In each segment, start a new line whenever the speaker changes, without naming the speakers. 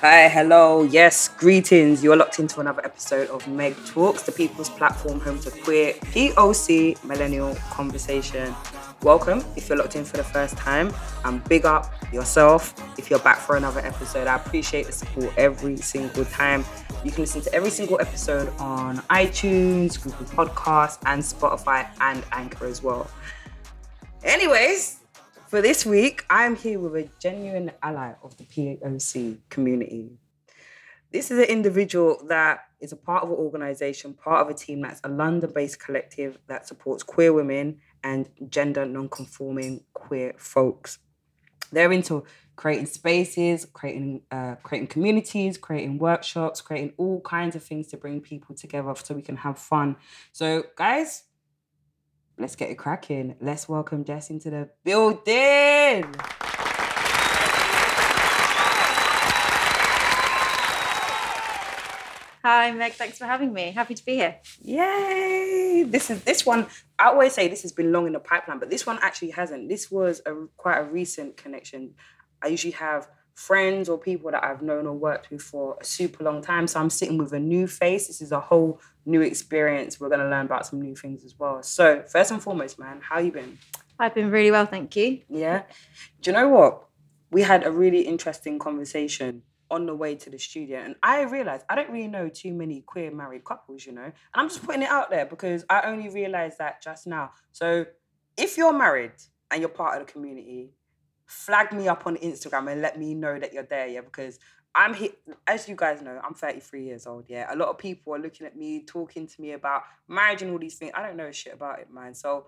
Hi, hello, yes, greetings. You're locked into another episode of Meg Talks, the people's platform home to queer POC millennial conversation. Welcome if you're locked in for the first time, and big up yourself if you're back for another episode. I appreciate the support every single time. You can listen to every single episode on iTunes, Google Podcasts, and Spotify and Anchor as well. Anyways, for this week, I'm here with a genuine ally of the POC community. This is an individual that is a part of an organization, part of a team that's a London based collective that supports queer women and gender non conforming queer folks. They're into creating spaces, creating uh, creating communities, creating workshops, creating all kinds of things to bring people together so we can have fun. So, guys, let's get it cracking. Let's welcome Jess into the building.
Hi, Meg. Thanks for having me. Happy to be here.
Yay! This is this one. I always say this has been long in the pipeline, but this one actually hasn't. This was a quite a recent connection. I usually have friends or people that I've known or worked with for a super long time. So I'm sitting with a new face. This is a whole new experience. We're gonna learn about some new things as well. So first and foremost, man, how you been?
I've been really well, thank you.
Yeah. Do you know what? We had a really interesting conversation on the way to the studio, and I realized I don't really know too many queer married couples, you know, and I'm just putting it out there because I only realized that just now. So if you're married and you're part of the community, flag me up on Instagram and let me know that you're there, yeah, because I'm here, as you guys know, I'm 33 years old, yeah. A lot of people are looking at me, talking to me about marriage and all these things. I don't know shit about it, man. So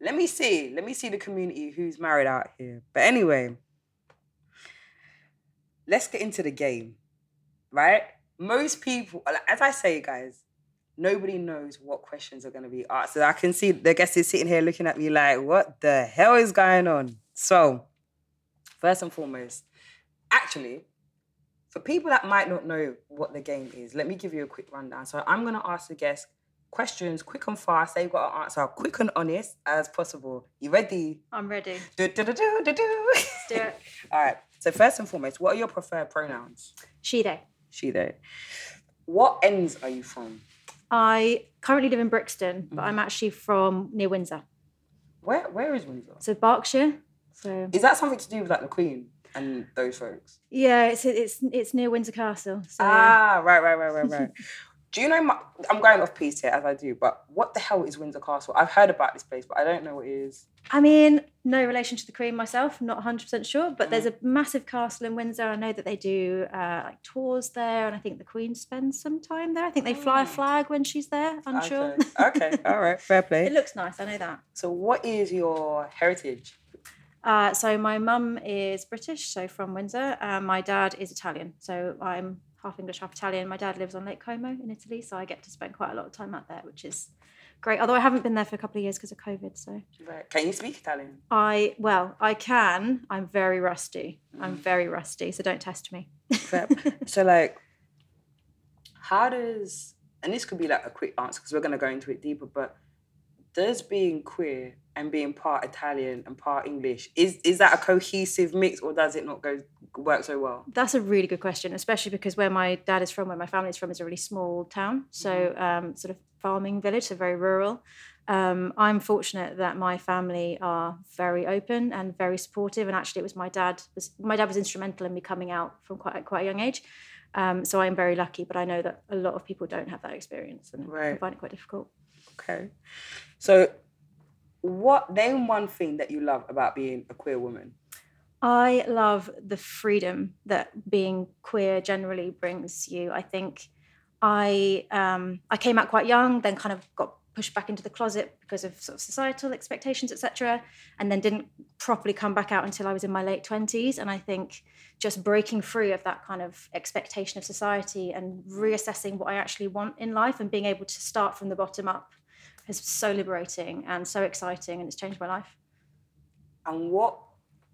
let me see, let me see the community who's married out here. But anyway, let's get into the game, right? Most people, as I say, guys, nobody knows what questions are going to be asked. So I can see the guest is sitting here looking at me like, what the hell is going on? So, first and foremost, actually, for people that might not know what the game is, let me give you a quick rundown. So I'm going to ask the guest questions quick and fast. They've got to answer quick and honest as possible. You ready?
I'm ready.
Do, do, do, do, do, do.
Let's do it.
All right. So first and foremost, what are your preferred pronouns?
She, they.
She, they. What ends are you from?
I currently live in Brixton, but mm-hmm. I'm actually from near Windsor.
Where Where is Windsor?
So Berkshire. So
Is that something to do with like the Queen and those folks?
yeah, it's it's it's near Windsor Castle. So
Ah, right, right, right, right, right. do you know? My, I'm going off piece here as I do, but what the hell is Windsor Castle? I've heard about this place, but I don't know what it is.
I mean, no relation to the Queen myself. Not 100 percent sure, but there's a massive castle in Windsor. I know that they do uh, like tours there, and I think the Queen spends some time there. I think they fly a flag when she's there. Unsure.
Okay. okay. All right. Fair play.
it looks nice. I know that.
So, what is your heritage?
Uh, so my mum is British, so from Windsor. Uh, my dad is Italian, so I'm half English, half Italian. My dad lives on Lake Como in Italy, so I get to spend quite a lot of time out there, which is great. Although I haven't been there for a couple of years because of COVID. So
Right. Can you speak Italian?
I, well, I can. I'm very rusty. I'm very rusty, so don't test me.
So, like, how does and this could be like a quick answer because we're going to go into it deeper, but does being queer and being part Italian and part English is is that a cohesive mix or does it not go work so well?
That's a really good question, especially because where my dad is from, where my family is from, is a really small town. So, um, sort of farming village, so very rural. Um, I'm fortunate that my family are very open and very supportive. And actually, it was my dad. Was, my dad was instrumental in me coming out from quite quite a young age. Um, so I'm very lucky, but I know that a lot of people don't have that experience and
Right.
find it quite difficult.
Okay. So, what name one thing that you love about being a queer woman?
I love the freedom that being queer generally brings you. I think I um, I came out quite young, then kind of got pushed back into the closet because of sort of societal expectations, etc., and then didn't properly come back out until I was in my late twenties. And I think just breaking free of that kind of expectation of society and reassessing what I actually want in life and being able to start from the bottom up is so liberating and so exciting, and it's changed my life.
And what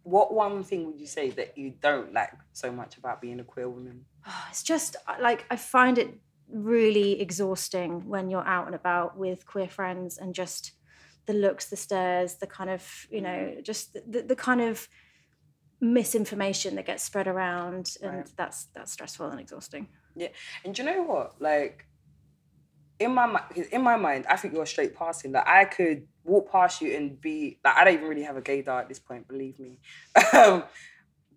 what one thing would you say that you don't like so much about being a queer woman?
it's just uh, like I find it really exhausting when you're out and about with queer friends and just the looks, the stares, the kind of you know just the, the, the kind of misinformation that gets spread around, and
Right.
that's that's stressful and exhausting.
Yeah, and do you know what? Like, in my in my mind, I think you're straight passing. Like, I could walk past you and be like, I don't even really have a gaydar at this point, believe me. um,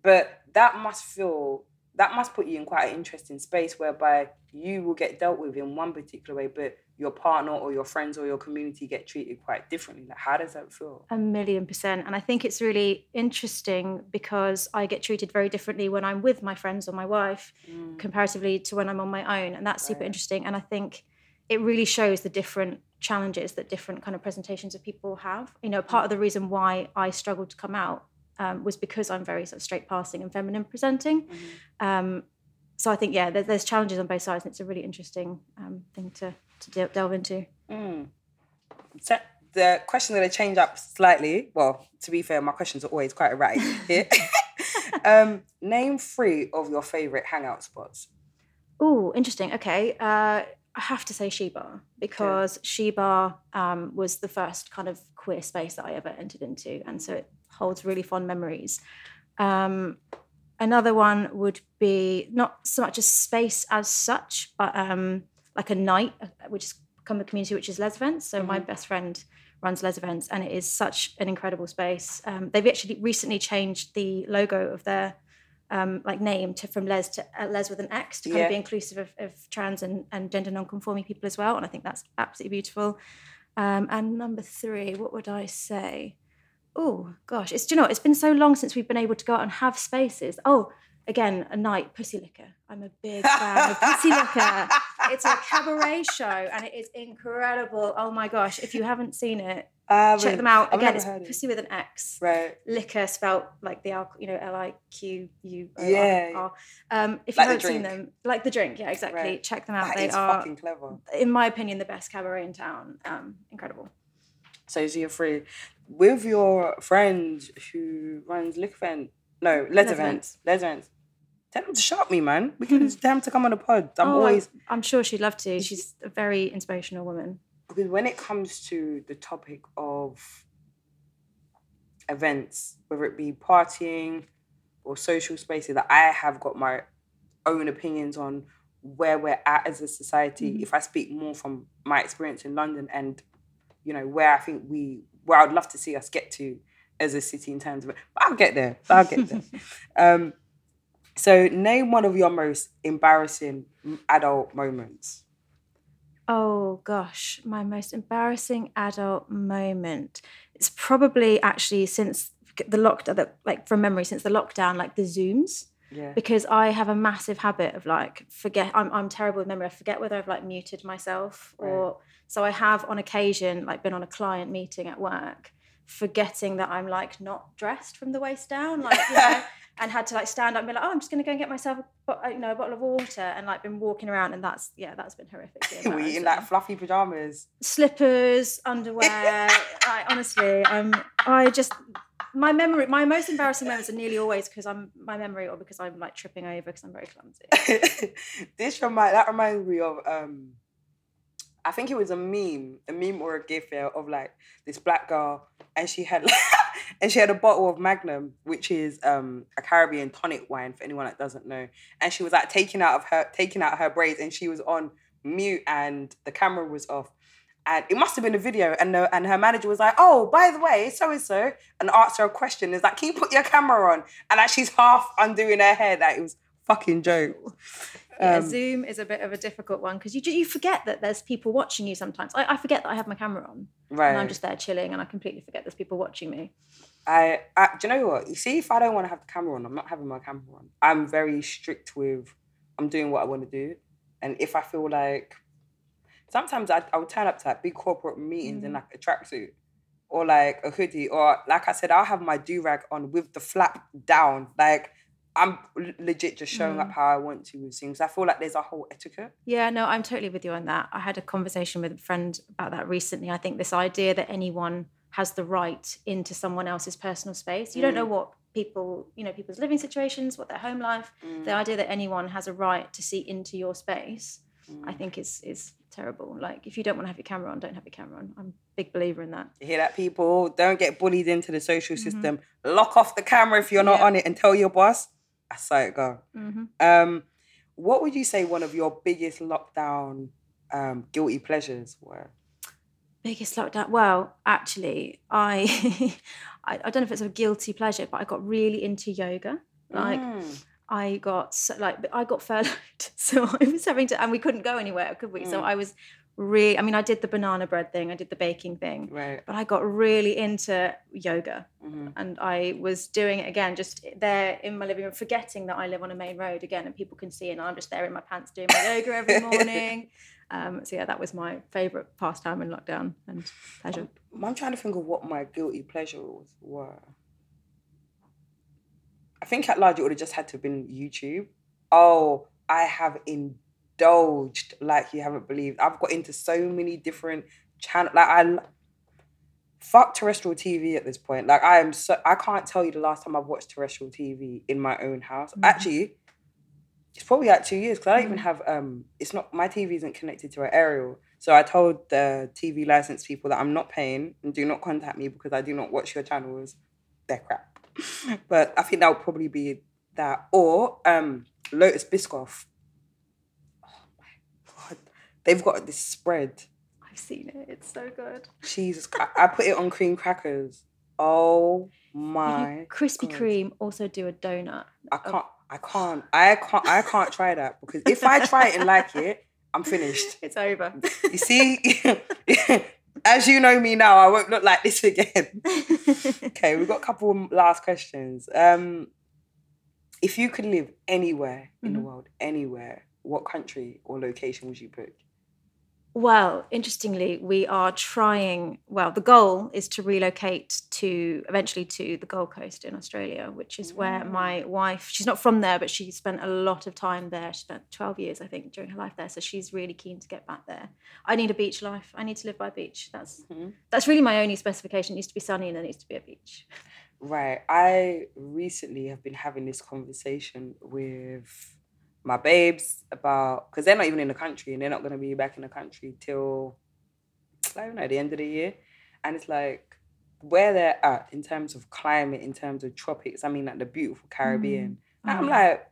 but that must feel that must put you in quite an interesting space whereby you will get dealt with in one particular way, but your partner or your friends or your community get treated quite differently. Like, how does that feel?
A million percent. And I think it's really interesting because I get treated very differently when I'm with my friends or my wife comparatively to when I'm on my own. And that's super
Right.
interesting. And I think it really shows the different challenges that different kind of presentations of people have. You know, part of the reason why I struggled to come out um, was because I'm very sort of straight passing and feminine presenting. Um, so I think, yeah, there, there's challenges on both sides. And it's a really interesting um, thing to, to de- delve into.
So the question going to change up slightly. Well, to be fair, my questions are always quite erratic here. um, name three of your favorite hangout spots.
Oh, interesting. Okay. Uh, I have to say Sheba because Sheba um, was the first kind of queer space that I ever entered into. And so it holds really fond memories. Um, another one would be not so much a space as such, but um, like a night, uh, which has become a community, which is Les Events. So my best friend runs Les Events, and it is such an incredible space. Um, they've actually recently changed the logo of their um, like name to from Les to uh, Les with an X to kind
Yeah.
of be inclusive of, of trans and, and gender non-conforming people as well. And I think that's absolutely beautiful. Um, and number three, what would I say? Oh gosh, it's do you know it's been so long since we've been able to go out and have spaces. Oh, again, a night pussy liquor. I'm a big fan of pussy liquor. It's a cabaret show and it is incredible. Oh my gosh, if you haven't seen it, check them out.
I've
Again, it's
it.
pussy with an X
Right.
liquor spelt like the alcohol, you know, L I Q U O
Yeah.
Um, if you
Like the
haven't seen them, like the drink, yeah, exactly.
Right.
Check them out.
That
they are,
fucking clever.
in my opinion, the best cabaret in town. Um, incredible.
So you're free. With your friend who runs liquor event, no, Les events, Les events, tell them to shout me, man. We can tell them to come on the pod. I'm
Oh,
always
I'm, I'm sure she'd love to. She's a very inspirational woman.
because when it comes to the topic of events, whether it be partying or social spaces, that I have got my own opinions on where we're at as a society. If I speak more from my experience in London and you know where I think we where I'd love to see us get to as a city in terms of it, but I'll get there. I'll get there. um, so name one of your most embarrassing adult moments.
Oh gosh, my most embarrassing adult moment. It's probably actually since the lockdown, like from memory, since the lockdown, like the Zooms.
Yeah.
because I have a massive habit of like forget I'm I'm terrible with memory. I forget whether I've like muted myself or so I have on occasion like been on a client meeting at work forgetting that I'm like not dressed from the waist down like you know and had to like stand up and be like oh I'm just going to go and get myself a, you know a bottle of water and like been walking around and that's yeah that's been horrific
we in like fluffy pajamas.
slippers underwear I honestly um I just my memory my most embarrassing moments are nearly always because I'm my memory or because I'm like tripping over because I'm very clumsy
this remind that reminds me of um I think it was a meme, a meme or a gif yeah, of like this black girl and she had and she had a bottle of Magnum, which is um a Caribbean tonic wine for anyone that doesn't know. And she was like taking out of her taking out her braids and she was on mute and the camera was off. And it must have been a video, and the, and her manager was like, "Oh, by the way, so and so," and asked her a question. Is like, "Can you put your camera on?" And like she's half undoing her hair. That it was fucking joke.
yeah,
Um,
Zoom is a bit of a difficult one because you you forget that there's people watching you sometimes. I, I forget that I have my camera on
Right.
and I'm just there chilling and I completely forget there's people watching me.
I, I do you know what? You see, if I don't want to have the camera on, I'm not having my camera on. I'm very strict with I'm doing what I want to do. And if I feel like sometimes I I would turn up to like big corporate meetings in mm. like a tracksuit or like a hoodie, or like I said, I'll have my do-rag on with the flap down. Like I'm legit just showing up mm. how I want to with things. I feel like there's a whole etiquette.
Yeah, no, I'm totally with you on that. I had a conversation with a friend about that recently. I think this idea that anyone has the right into someone else's personal space. You don't know what people, you know, people's living situations, what their home life. The idea that anyone has a right to see into your space, I think is is terrible. Like if you don't want to have your camera on, don't have your camera on. I'm big believer in that.
You hear that, people? Don't get bullied into the social system. Lock off the camera if you're not
Yeah.
on it and tell your boss. I saw it go.
hmm
Um, what would you say one of your biggest lockdown um, guilty pleasures were?
Biggest lockdown. Well, actually, I, I I don't know if it's a guilty pleasure, but I got really into yoga. Like
Mm.
I got so, like I got furloughed, so I was having to, and we couldn't go anywhere, could we? So
Mm.
I was really. I mean, I did the banana bread thing, I did the baking thing,
right.
but I got really into yoga,
Mhm.
and I was doing it again, just there in my living room, forgetting that I live on a main road again, and people can see, and I'm just there in my pants doing my yoga every morning. Um, so yeah, that was my favorite pastime in lockdown and pleasure.
I'm trying to think of what my guilty pleasures were. I think at large it would have just had to have been YouTube. Oh, I have indulged like you haven't believed. I've got into so many different channels. Like I fuck terrestrial TV at this point. Like I am so I can't tell you the last time I've watched terrestrial TV in my own house.
Mhm.
Actually, it's probably like two years because I don't even
Mm.
have um. It's not my TV isn't connected to an aerial. So I told the TV license people that I'm not paying and do not contact me because I do not watch your channels. They're crap. but I think that would probably be that. Or um Lotus Biscoff. Oh my god. They've got this spread.
I've seen it; it's so good.
Jesus Christ. I put it on cream crackers. Oh my
Krispy Kreme also do a donut.
I can't I can't I can't I can't try that because if I try it and like it, I'm finished.
It's over.
You see, as you know me now, I won't look like this again. Okay, we've got a couple of last questions. Um, if you could live anywhere in the
Mhm.
world, anywhere, what country or location would you pick?
Well, interestingly, we are trying. Well, the goal is to relocate to eventually to the Gold Coast in Australia, which is where
Mm.
my wife. She's not from there, but she spent a lot of time there. She spent twelve years, I think, during her life there. So she's really keen to get back there. I need a beach life. I need to live by a beach. That's
Mhm.
that's really my only specification. It needs to be sunny and there needs to be a beach.
Right. I recently have been having this conversation with my babes about because they're not even in the country and they're not going to be back in the country till I don't know the end of the year, and it's like where they're at in terms of climate, in terms of tropics. I mean, like the beautiful Caribbean. Mm. And I'm
Oh,
like,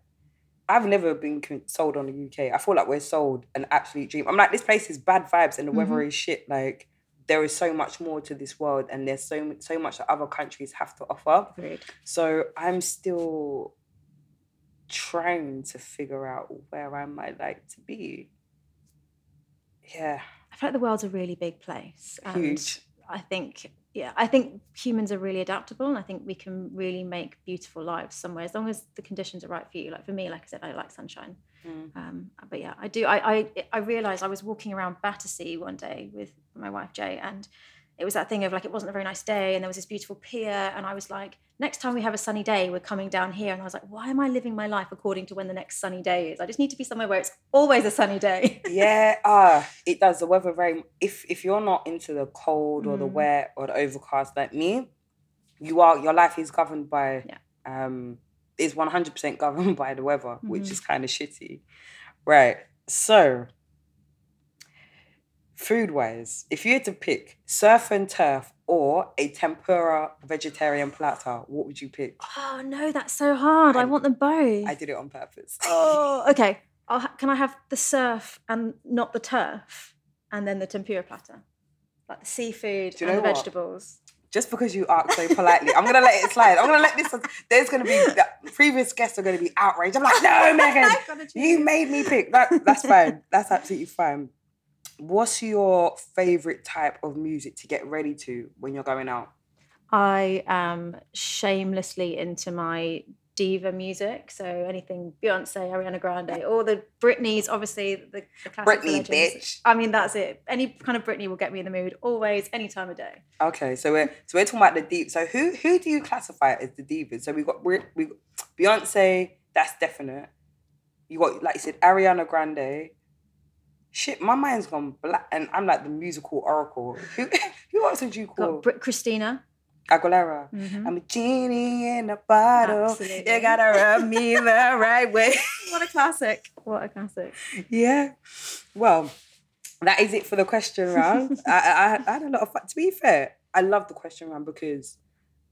I've never been sold on the UK. I feel like we're sold an absolute dream. I'm like, this place is bad vibes and the weather mm-hmm. is shit. Like, there is so much more to this world, and there's so so much that other countries have to offer.
Agreed.
So I'm still trying to figure out where I might like to be. Yeah,
I feel like the world's a really big place. And
huge.
I think, yeah, I think humans are really adaptable, and I think we can really make beautiful lives somewhere as long as the conditions are right for you. Like for me, like I said, I like sunshine.
Mm.
Um, but yeah, I do. I I, I realized I was walking around Battersea one day with my wife Jay, and it was that thing of like it wasn't a very nice day, and there was this beautiful pier, and I was like, next time we have a sunny day, we're coming down here, and I was like, why am I living my life according to when the next sunny day is? I just need to be somewhere where it's always a sunny day.
yeah, ah, it does. The weather very. If if you're not into the cold or the
Mm.
wet or the overcast like me, you are. Your life is governed by.
Yeah.
Um, is one hundred percent governed by the weather, which
Mhm.
is kind of shitty, right? So. Food wise, if you had to pick surf and turf or a tempura vegetarian platter, what would you pick?
oh no, that's so hard. I,
I-
want them both.
I did it on purpose.
Oh, okay. I'll ha- can I have the surf and not the turf, and then the tempura platter, like the seafood and the
what?
vegetables.
just because you asked so politely, I'm gonna let it slide. I'm gonna let this. There's gonna be the previous guests are gonna be outraged. I'm like, no, Megan, you made me pick. That that's fine. That's absolutely fine. What's your favorite type of music to get ready to when you're going out?
I am shamelessly into my diva music, so anything Beyonce, Ariana Grande, all the Britneys, obviously the, the classic
Britney,
legends.
bitch.
I mean, that's it. Any kind of Britney will get me in the mood, always, any time of day.
Okay, so we're so we're talking about the deep. So who who do you classify as the divas? So we got we we got Beyonce. That's definite. You got like you said Ariana Grande. Shit, my mind's gone black, and I'm like the musical oracle. Who who else would you call?
Got Christina.
Aguilera.
Mhm.
I'm a genie in a bottle.
Absolutely.
You gotta rub me the right way.
What a classic! What a classic!
yeah. Well, that is it for the question round. I, I, I had a lot of fun. To be fair, I love the question round because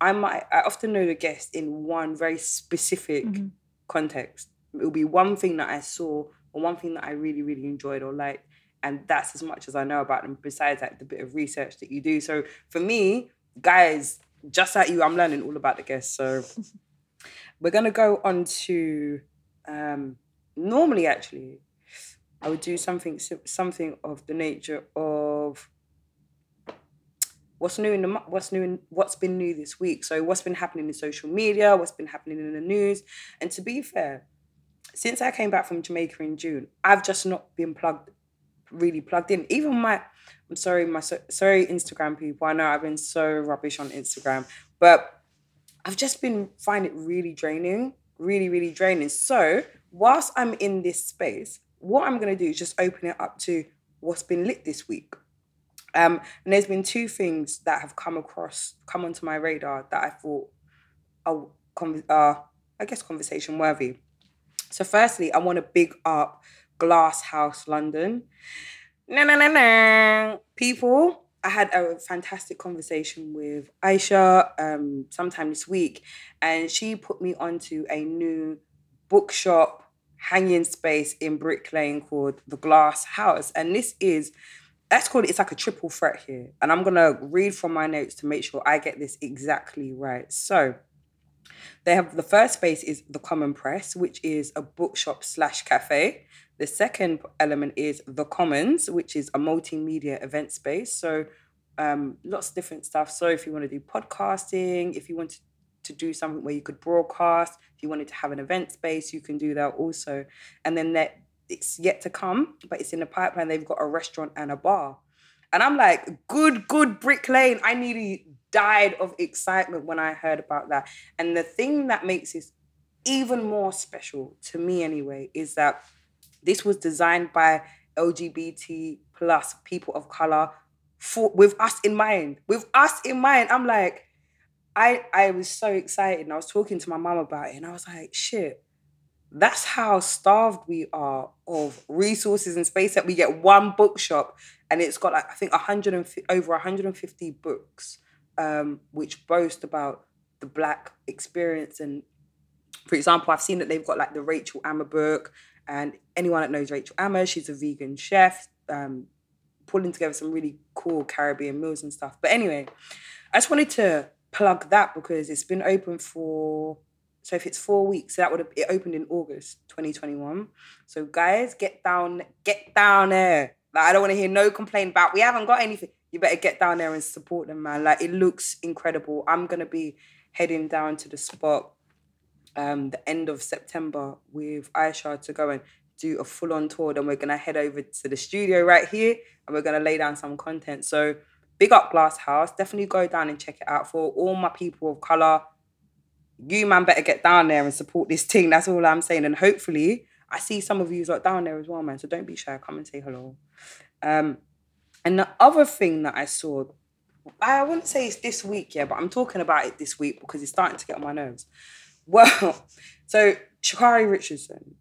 I might I often know the guest in one very specific
Mm-hmm.
context. It'll be one thing that I saw or one thing that I really, really enjoyed or liked. And that's as much as I know about them, besides like the bit of research that you do. So for me, guys, just like you, I'm learning all about the guests. So we're gonna go on to um normally actually I would do something something of the nature of what's new in the what's new in what's been new this week. So what's been happening in social media, what's been happening in the news, and to be fair, since I came back from Jamaica in June, I've just not been plugged really plugged in. Even my I'm sorry, my sorry Instagram people. I know I've been so rubbish on Instagram, but I've just been finding it really draining, really, really draining. So whilst I'm in this space, what I'm gonna do is just open it up to what's been lit this week. Um, and there's been two things that have come across, come onto my radar that I thought are, uh, I guess, conversation worthy. So, firstly, I want to big up Glass House London. No, no, no, no. People, I had a fantastic conversation with Aisha um, sometime this week, and she put me onto a new bookshop hanging space in Brick Lane called the Glass House. And this is, let's call it, it's like a triple threat here. And I'm going to read from my notes to make sure I get this exactly right. So, they have the first space is the Common Press, which is a bookshop slash cafe. The second element is the Commons, which is a multimedia event space. So um, lots of different stuff. So if you want to do podcasting, if you wanted to do something where you could broadcast, if you wanted to have an event space, you can do that also. And then that it's yet to come, but it's in the pipeline. They've got a restaurant and a bar. And I'm like, good, good Brick Lane. I nearly died of excitement when I heard about that. And the thing that makes this even more special to me anyway is that this was designed by LGBT plus people of color for with us in mind. With us in mind. I'm like, I I was so excited and I was talking to my mom about it and I was like, shit, that's how starved we are of resources and space that we get one bookshop and it's got like I think 100 and fi- over 150 books um, which boast about the black experience. And for example I've seen that they've got like the Rachel Ama book and anyone that knows Rachel Ama she's a vegan chef um, pulling together some really cool Caribbean meals and stuff. But anyway I just wanted to plug that because it's been open for so if it's four weeks, so that would have it opened in August 2021. So guys, get down, get down there. Like I don't want to hear no complaint about we haven't got anything. You better get down there and support them, man. Like it looks incredible. I'm gonna be heading down to the spot um the end of September with Aisha to go and do a full-on tour. Then we're gonna head over to the studio right here and we're gonna lay down some content. So big up Glass House. Definitely go down and check it out for all my people of color you man better get down there and support this team. That's all I'm saying. And hopefully, I see some of you like down there as well, man. So don't be shy. Come and say hello. Um, and the other thing that I saw, I wouldn't say it's this week, yeah, but I'm talking about it this week because it's starting to get on my nerves. Well, so Sha'Carri Richardson,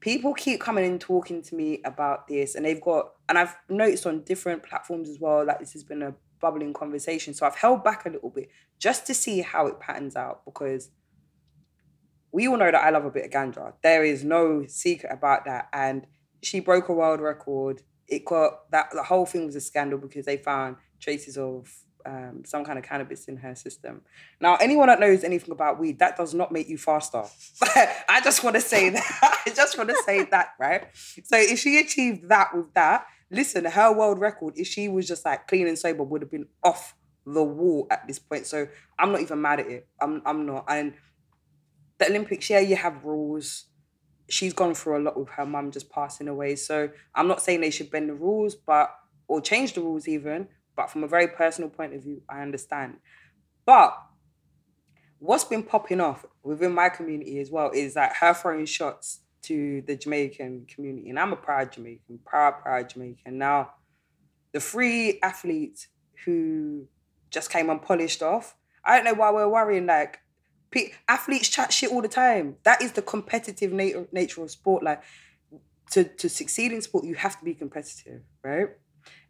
people keep coming and talking to me about this, and they've got, and I've noticed on different platforms as well, like this has been a bubbling conversation. So I've held back a little bit just to see how it patterns out because we all know that I love a bit of ganja. There is no secret about that. And she broke a world record. It got that the whole thing was a scandal because they found traces of um, some kind of cannabis in her system. Now, anyone that knows anything about weed, that does not make you faster. I just want to say that. I just want to say that, right? So if she achieved that with that, listen, her world record, if she was just like clean and sober, would have been off the wall at this point. So I'm not even mad at it. I'm I'm not. And the Olympics, yeah, you have rules. She's gone through a lot with her mum just passing away. So I'm not saying they should bend the rules, but or change the rules even. But from a very personal point of view, I understand. But what's been popping off within my community as well is that her throwing shots to the Jamaican community. And I'm a proud Jamaican, proud, proud Jamaican. Now, the three athletes who just came unpolished off, I don't know why we're worrying. Like, pe- athletes chat shit all the time. That is the competitive nature nature of sport. Like, to to succeed in sport, you have to be competitive, right?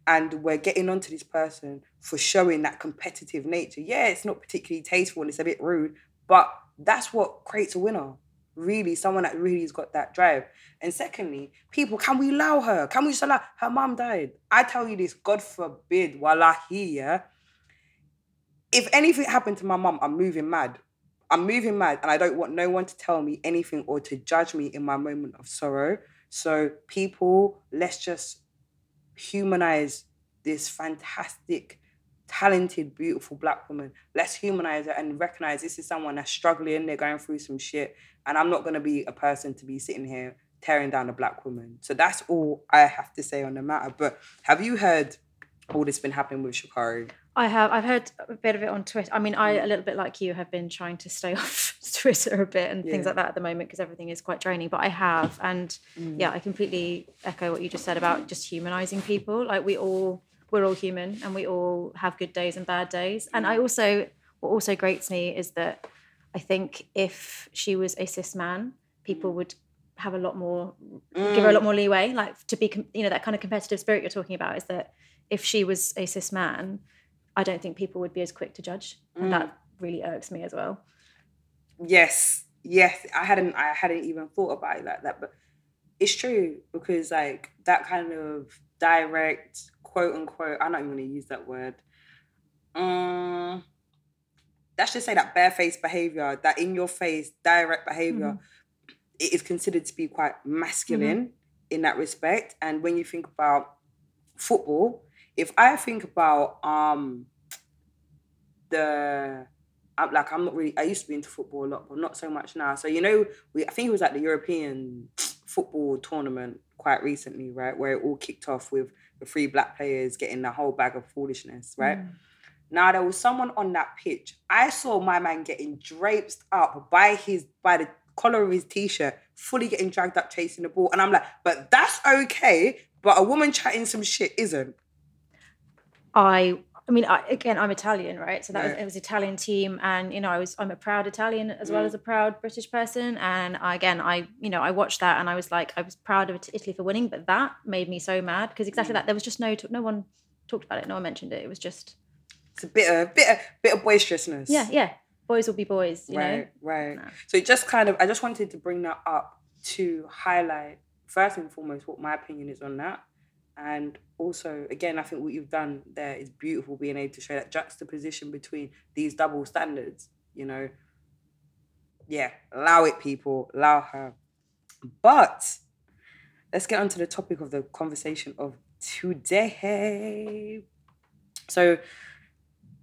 And we're getting onto this person for showing that competitive nature. Yeah, it's not particularly tasteful and it's a bit rude, but that's what creates a winner. Really, someone that really has got that drive. And secondly, people, can we allow her? Can we just allow her mom died? I tell you this, God forbid, wallahi, yeah. If anything happened to my mom, I'm moving mad. I'm moving mad, and I don't want no one to tell me anything or to judge me in my moment of sorrow. So, people, let's just humanize this fantastic talented, beautiful black woman. Let's humanize her and recognize this is someone that's struggling, they're going through some shit. And I'm not gonna be a person to be sitting here tearing down a black woman. So that's all I have to say on the matter. But have you heard all this been happening with Sha'Carri?
I have. I've heard a bit of it on Twitter. I mean, I mm. a little bit like you have been trying to stay off Twitter a bit and things like that at the moment because everything is quite draining. But I have, and mm. yeah, I completely echo what you just said about just humanizing people. Like we all, we're all human, and we all have good days and bad days. And I mm. also, what also grates me is that I think if she was a cis man, people would have a lot more, give her a lot more leeway. Like to be, you know, that kind of competitive spirit you're talking about is that if she was a cis man, I don't think people would be as quick to judge, and that mm. really irks me as well.
Yes, yes. I hadn't I hadn't even thought about it like that, but it's true because like that kind of direct quote unquote, I'm not even gonna use that word. Um let's just say that barefaced behavior, that in your face, direct behavior, mm-hmm. it is considered to be quite masculine mm-hmm. in that respect. And when you think about football, if I think about um the I'm like I'm not really I used to be into football a lot, but not so much now. So you know, we I think it was like the European football tournament quite recently, right? Where it all kicked off with the three black players getting the whole bag of foolishness, right? Now there was someone on that pitch. I saw my man getting draped up by his by the collar of his t-shirt, fully getting dragged up chasing the ball. And I'm like, but that's okay. But a woman chatting some shit isn't.
I I mean, I, again, I'm Italian, right? So that was it was Italian team, and you know, I was I'm a proud Italian as well
Mm.
as a proud British person. And I, again, I you know, I watched that and I was like, I was proud of Italy for winning, but that made me so mad because
Mm.
exactly that there was just no no one talked about it, no one mentioned it. It was just
It's a bit of bit of bit of boisterousness.
yeah, yeah, boys will be boys, you
right,
know.
right.
No.
So it just kind of, I just wanted to bring that up to highlight first and foremost what my opinion is on that, and also again, I think what you've done there is beautiful, being able to show that juxtaposition between these double standards. You know, yeah, allow it, people, allow her. But let's get on to the topic of the conversation of today. So,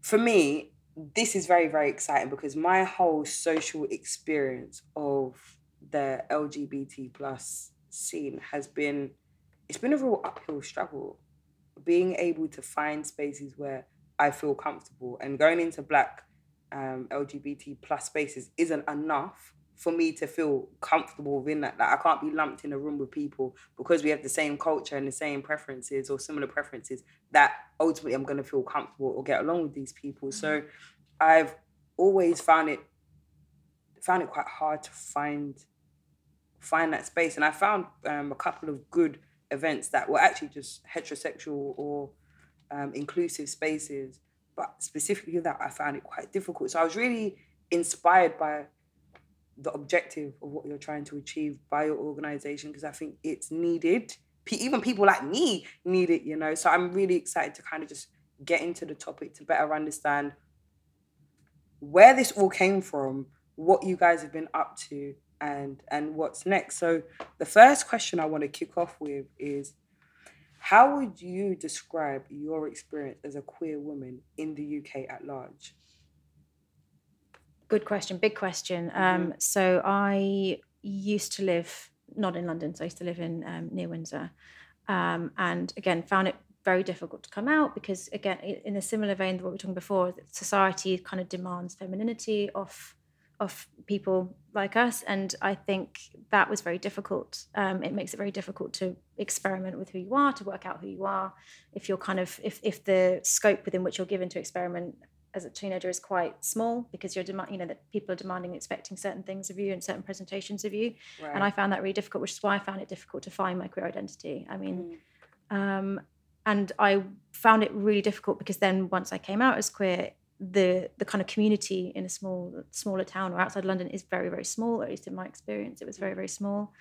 for me, this is very, very exciting because my whole social experience of the LGBT plus scene has been it's been a real uphill struggle. Being able to find spaces where I feel comfortable and going into black um, LGBT plus spaces isn't enough for me to feel comfortable within that. Like I can't be lumped in a room with people because we have the same culture and the same preferences or similar preferences that ultimately I'm gonna feel comfortable or get along with these people. So I've always found it found it quite hard to find find that space. And I found um, a couple of good events that were actually just heterosexual or um, inclusive spaces. But specifically that, I found it quite difficult. So I was really inspired by the objective of what you're trying to achieve by your organization because I think it's needed. Even people like me need it, you know. So I'm really excited to kind of just get into the topic to better understand where this all came from, what you guys have been up to, and and what's next. So the first question I want to kick off with is how would you describe your experience as a queer woman in the UK at large?
Good question, big question. Um, so I used to live not in London, so I used to live in um, near Windsor, um, and again found it very difficult to come out because again, in a similar vein to what we were talking before, society kind of demands femininity of of people like us, and I think that was very difficult. Um, it makes it very difficult to experiment with who you are, to work out who you are. If you're kind of if if the scope within which you're given to experiment as a teenager is quite small because you're demand, you know, that people are demanding, expecting certain things of you and certain presentations of you.
Right.
And I found that really difficult, which is why I found it difficult to find my queer identity. I mean,
Mm.
um, and I found it really difficult because then once I came out as queer, the the kind of community in a small smaller town or outside London is very very small. At least in my experience, it was very very small.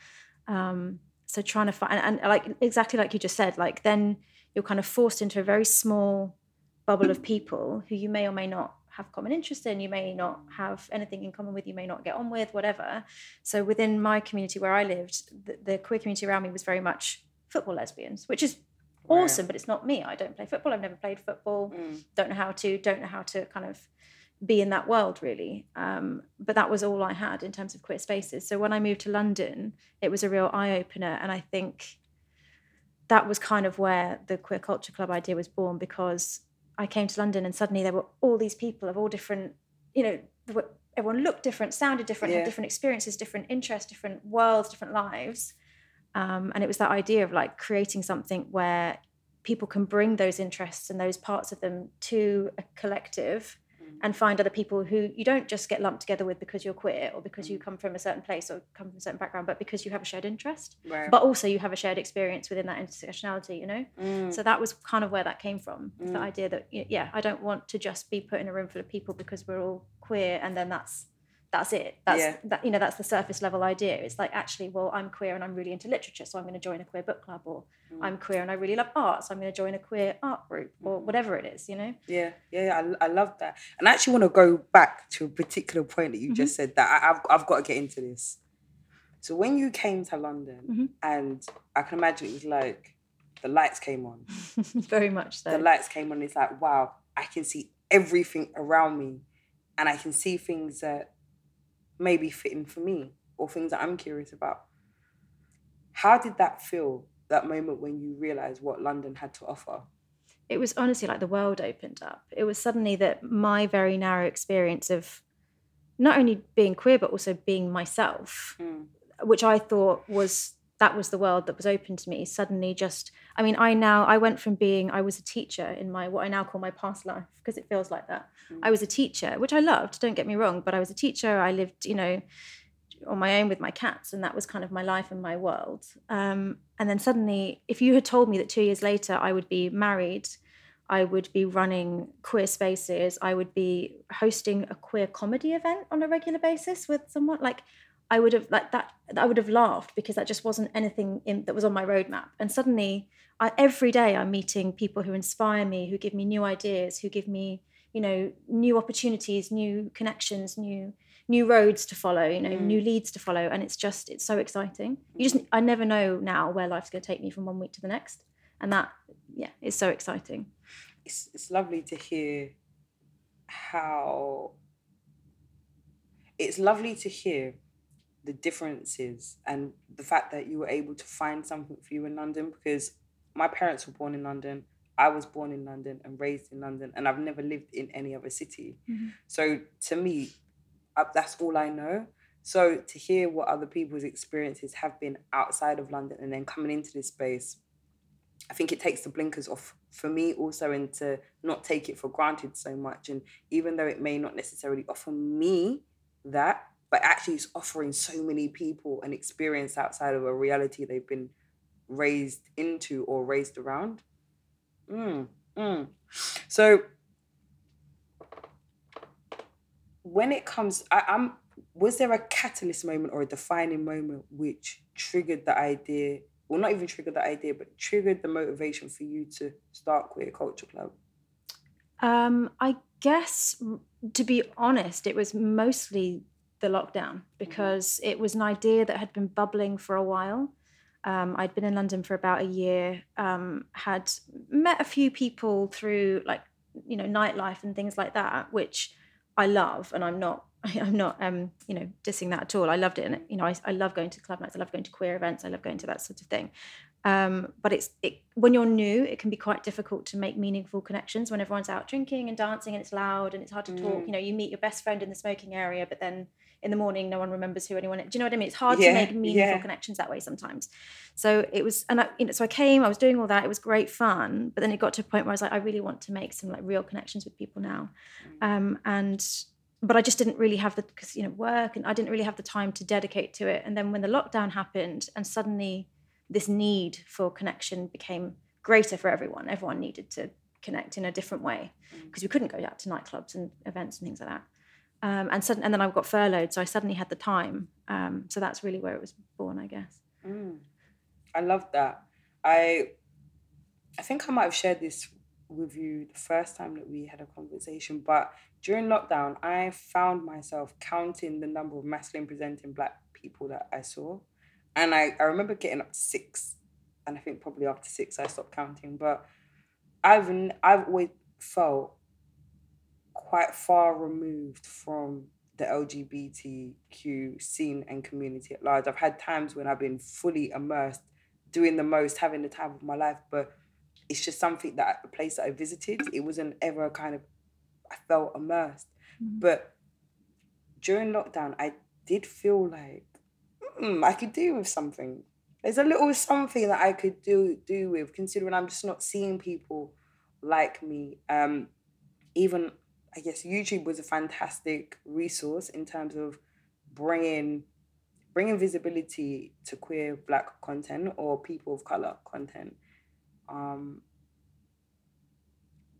Um, so trying to find and, and like exactly like you just said, like then you're kind of forced into a very small bubble of people who you may or may not have common interest in, you may not have anything in common with, you may not get on with, whatever. So within my community where I lived, the, the queer community around me was very much football lesbians, which is
Right.
awesome, but it's not me. I don't play football. I've never played football.
Mm.
Don't know how to. Don't know how to kind of be in that world really. Um, but that was all I had in terms of queer spaces. So when I moved to London, it was a real eye opener, and I think that was kind of where the queer culture club idea was born because I came to London and suddenly there were all these people of all different, you know, were- everyone looked different, sounded different,
Yeah.
had different experiences, different interests, different worlds, different lives. Um, and it was that idea of like creating something where people can bring those interests and those parts of them to a collective
Mm.
and find other people who you don't just get lumped together with because you're queer or because
Mm.
you come from a certain place or come from a certain background, but because you have a shared interest.
Right.
But also you have a shared experience within that intersectionality, you know?
Mm.
So that was kind of where that came from. The
Mm.
idea that yeah, I don't want to just be put in a room full of people because we're all queer and then that's that's it. That's
Yeah.
that you know that's the surface level idea. It's like actually, well, I'm queer and I'm really into literature, so I'm going to join a queer book club, or
Mm.
I'm queer and I really love art, so I'm going to join a queer art group, or
Mhm.
whatever it is. You know.
Yeah, yeah, yeah, I, I love that. And I actually want to go back to a particular point that you just
Mm-hmm.
said that I, I've, I've got to get into this. So when you came to London,
Mhm.
and I can imagine it was like the lights came on.
Very much so.
The lights came on. It's like, wow, I can see everything around me, and I can see things that maybe fitting for me or things that I'm curious about. How did that feel? That moment when you realized what London had to offer.
it was honestly like the world opened up. It was suddenly that my very narrow experience of not only being queer but also being myself,
Mm.
which I thought was that was the world that was open to me. Suddenly, just I mean, I now I went from being I was a teacher in my what I now call my past life because it feels like that.
Mm.
I was a teacher, which I loved. Don't get me wrong, but I was a teacher. I lived, you know, on my own with my cats, and that was kind of my life and my world. Um, and then suddenly, if you had told me that two years later I would be married, I would be running queer spaces, I would be hosting a queer comedy event on a regular basis with someone, like I would have like that. I would have laughed because that just wasn't anything in, that was on my roadmap. And suddenly, I, every day I'm meeting people who inspire me, who give me new ideas, who give me you know new opportunities, new connections, new new roads to follow, you know,
Mm.
new leads to follow, and it's just it's so exciting. You just I never know now where life's going to take me from one week to the next, and that yeah, is so exciting.
it's it's lovely to hear how it's lovely to hear the differences and the fact that you were able to find something for you in London because my parents were born in London. I was born in London and raised in London, and I've never lived in any other city.
Mhm.
So to me, uh, that's all I know. So to hear what other people's experiences have been outside of London and then coming into this space, I think it takes the blinkers off for me also and to not take it for granted so much. And even though it may not necessarily offer me that, but actually it's offering so many people an experience outside of a reality they've been raised into or raised around. Mm, mm. So when it comes, I, I'm was there a catalyst moment or a defining moment which triggered the idea well not even triggered the idea but triggered the motivation for you to start queer culture club
Um, I guess, to be honest, it was mostly the lockdown because it was an idea that had been bubbling for a while. Um, I'd been in London for about a year, um, had met a few people through like you know nightlife and things like that, which I love, and I'm not. I'm not, um, you know, dissing that at all. I loved it, and you know, I, I love going to club nights. I love going to queer events. I love going to that sort of thing. Um, but it's it, when you're new, it can be quite difficult to make meaningful connections when everyone's out drinking and dancing and it's loud and it's hard to talk.
Mm.
You know, you meet your best friend in the smoking area, but then in the morning, no one remembers who anyone. is. Do you know what I mean? It's hard
Yeah,
to make meaningful
yeah.
connections that way sometimes. So it was, and I, you know, so I came, I was doing all that. It was great fun, but then it got to a point where I was like, I really want to make some like real connections with people now, um, and but I just didn't really have the because you know work and I didn't really have the time to dedicate to it. And then when the lockdown happened, and suddenly this need for connection became greater for everyone. Everyone needed to connect in a different way because we couldn't go out to nightclubs and events and things like that. Um, and sudden, and then I got furloughed, so I suddenly had the time. Um, so that's really where it was born, I guess.
Mm. I love that. I I think I might have shared this with you the first time that we had a conversation, but during lockdown, I found myself counting the number of masculine presenting black people that I saw. And I, I remember getting up to six. And I think probably after six I stopped counting. But I've I've always felt quite far removed from the LGBTQ scene and community at large. I've had times when I've been fully immersed, doing the most, having the time of my life, but it's just something that a place that I visited, it wasn't ever a kind of I felt immersed.
Mhm.
But during lockdown, I did feel like mm, I could do with something. There's a little something that I could do do with, considering I'm just not seeing people like me. Um, even I guess YouTube was a fantastic resource in terms of bringing bringing visibility to queer black content or people of color content. Um,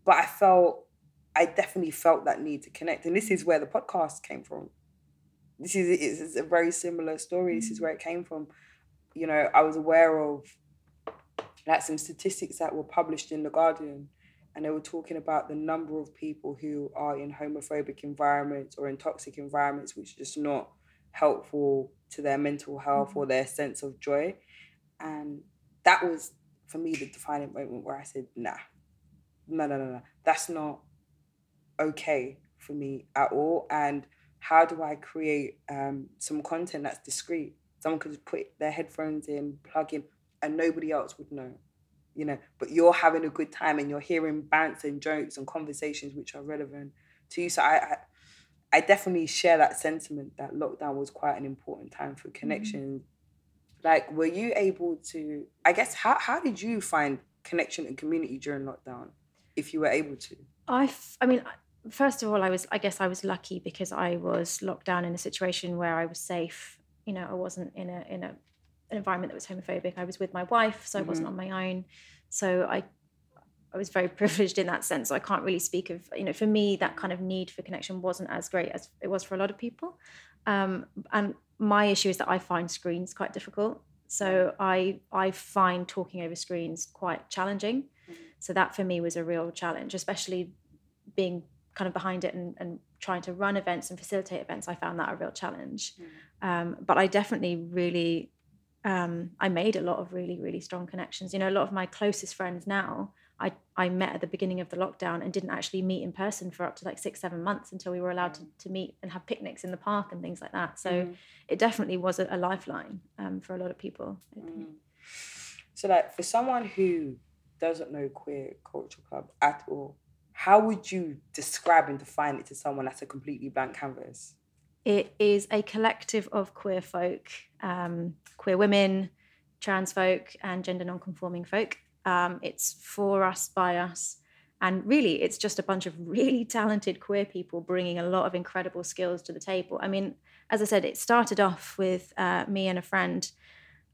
but I felt I definitely felt that need to connect, and this is where the podcast came from. This is it's, a very similar story. This is where it came from. You know, I was aware of like some statistics that were published in the Guardian, and they were talking about the number of people who are in homophobic environments or in toxic environments, which are just not helpful to their mental health or their sense of joy. And that was for me the defining moment where I said, nah, no, no, no, no, that's not okay for me at all. And how do I create um, some content that's discreet? Someone could put their headphones in, plug in, and nobody else would know, you know. But you're having a good time and you're hearing bants and jokes and conversations which are relevant to you. So I, I, I definitely share that sentiment that lockdown was quite an important time for mm-hmm. connection. Like, were you able to? I guess how how did you find connection and community during lockdown, if you were able to?
I, f- I mean, first of all, I was, I guess, I was lucky because I was locked down in a situation where I was safe. You know, I wasn't in a in a an environment that was homophobic. I was with my wife, so I wasn't on my own. So I, I was very privileged in that sense. So I can't really speak of, you know, for me, that kind of need for connection wasn't as great as it was for a lot of people. Um, and my issue is that I find screens quite difficult. So I I find talking over screens quite challenging. So that for me was a real challenge, especially being kind of behind it and, and trying to run events and facilitate events. I found that a real challenge. Um, but I definitely really um, I made a lot of really, really strong connections. You know, a lot of my closest friends now, I, I met at the beginning of the lockdown and didn't actually meet in person for up to like six, seven months until we were allowed to, to meet and have picnics in the park and things like that. So
Mm.
it definitely was a, a lifeline um, for a lot of people. I think.
So, like, for someone who doesn't know Queer Culture Club at all, how would you describe and define it to someone that's a completely blank canvas?
It is a collective of queer folk, um, queer women, trans folk, and gender non-conforming folk. Um, it's for us, by us, and really, it's just a bunch of really talented queer people bringing a lot of incredible skills to the table. I mean, as I said, it started off with uh, me and a friend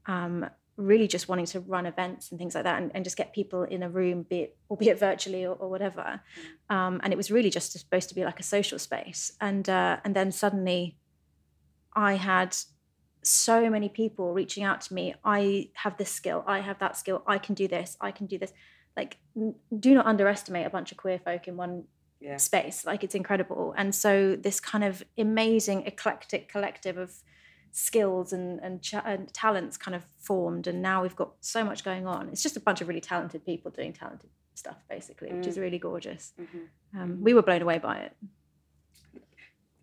um, really just wanting to run events and things like that and, and just get people in a room, be it, albeit virtually or, or whatever. Um, and it was really just supposed to be like a social space. And, uh, and then suddenly I had so many people reaching out to me. I have this skill, I have that skill, I can do this, I can do this. Like, do not underestimate a bunch of queer folk in one
Yeah.
space. Like it's incredible. And so this kind of amazing eclectic collective of skills and and, cha- and talents kind of formed. And now we've got so much going on. It's just a bunch of really talented people doing talented stuff, basically, which is really gorgeous. Um, we were blown away by it.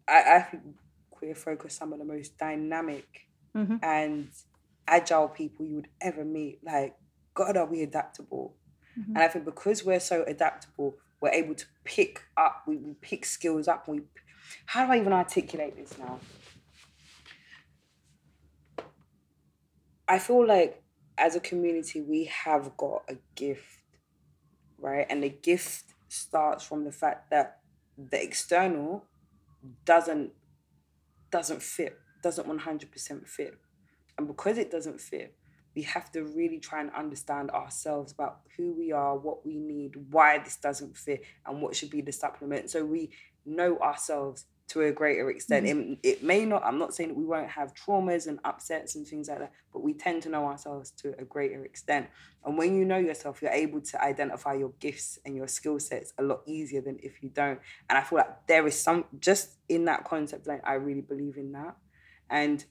I, I think queer folk are some of the most dynamic
Mhm.
and agile people you would ever meet. Like God, are we adaptable?
Mhm.
And I think because we're so adaptable, we're able to pick up, we, we pick skills up. We, how do I even articulate this now? I feel like as a community, we have got a gift, right? And the gift starts from the fact that the external doesn't doesn't fit, doesn't 100% fit. And because it doesn't fit, we have to really try and understand ourselves about who we are, what we need, why this doesn't fit, and what should be the supplement. So we know ourselves to a greater extent. Mm. It, it may not, I'm not saying that we won't have traumas and upsets and things like that, but we tend to know ourselves to a greater extent. And when you know yourself, you're able to identify your gifts and your skill sets a lot easier than if you don't. And I feel like there is some, just in that concept, like I really believe in that. And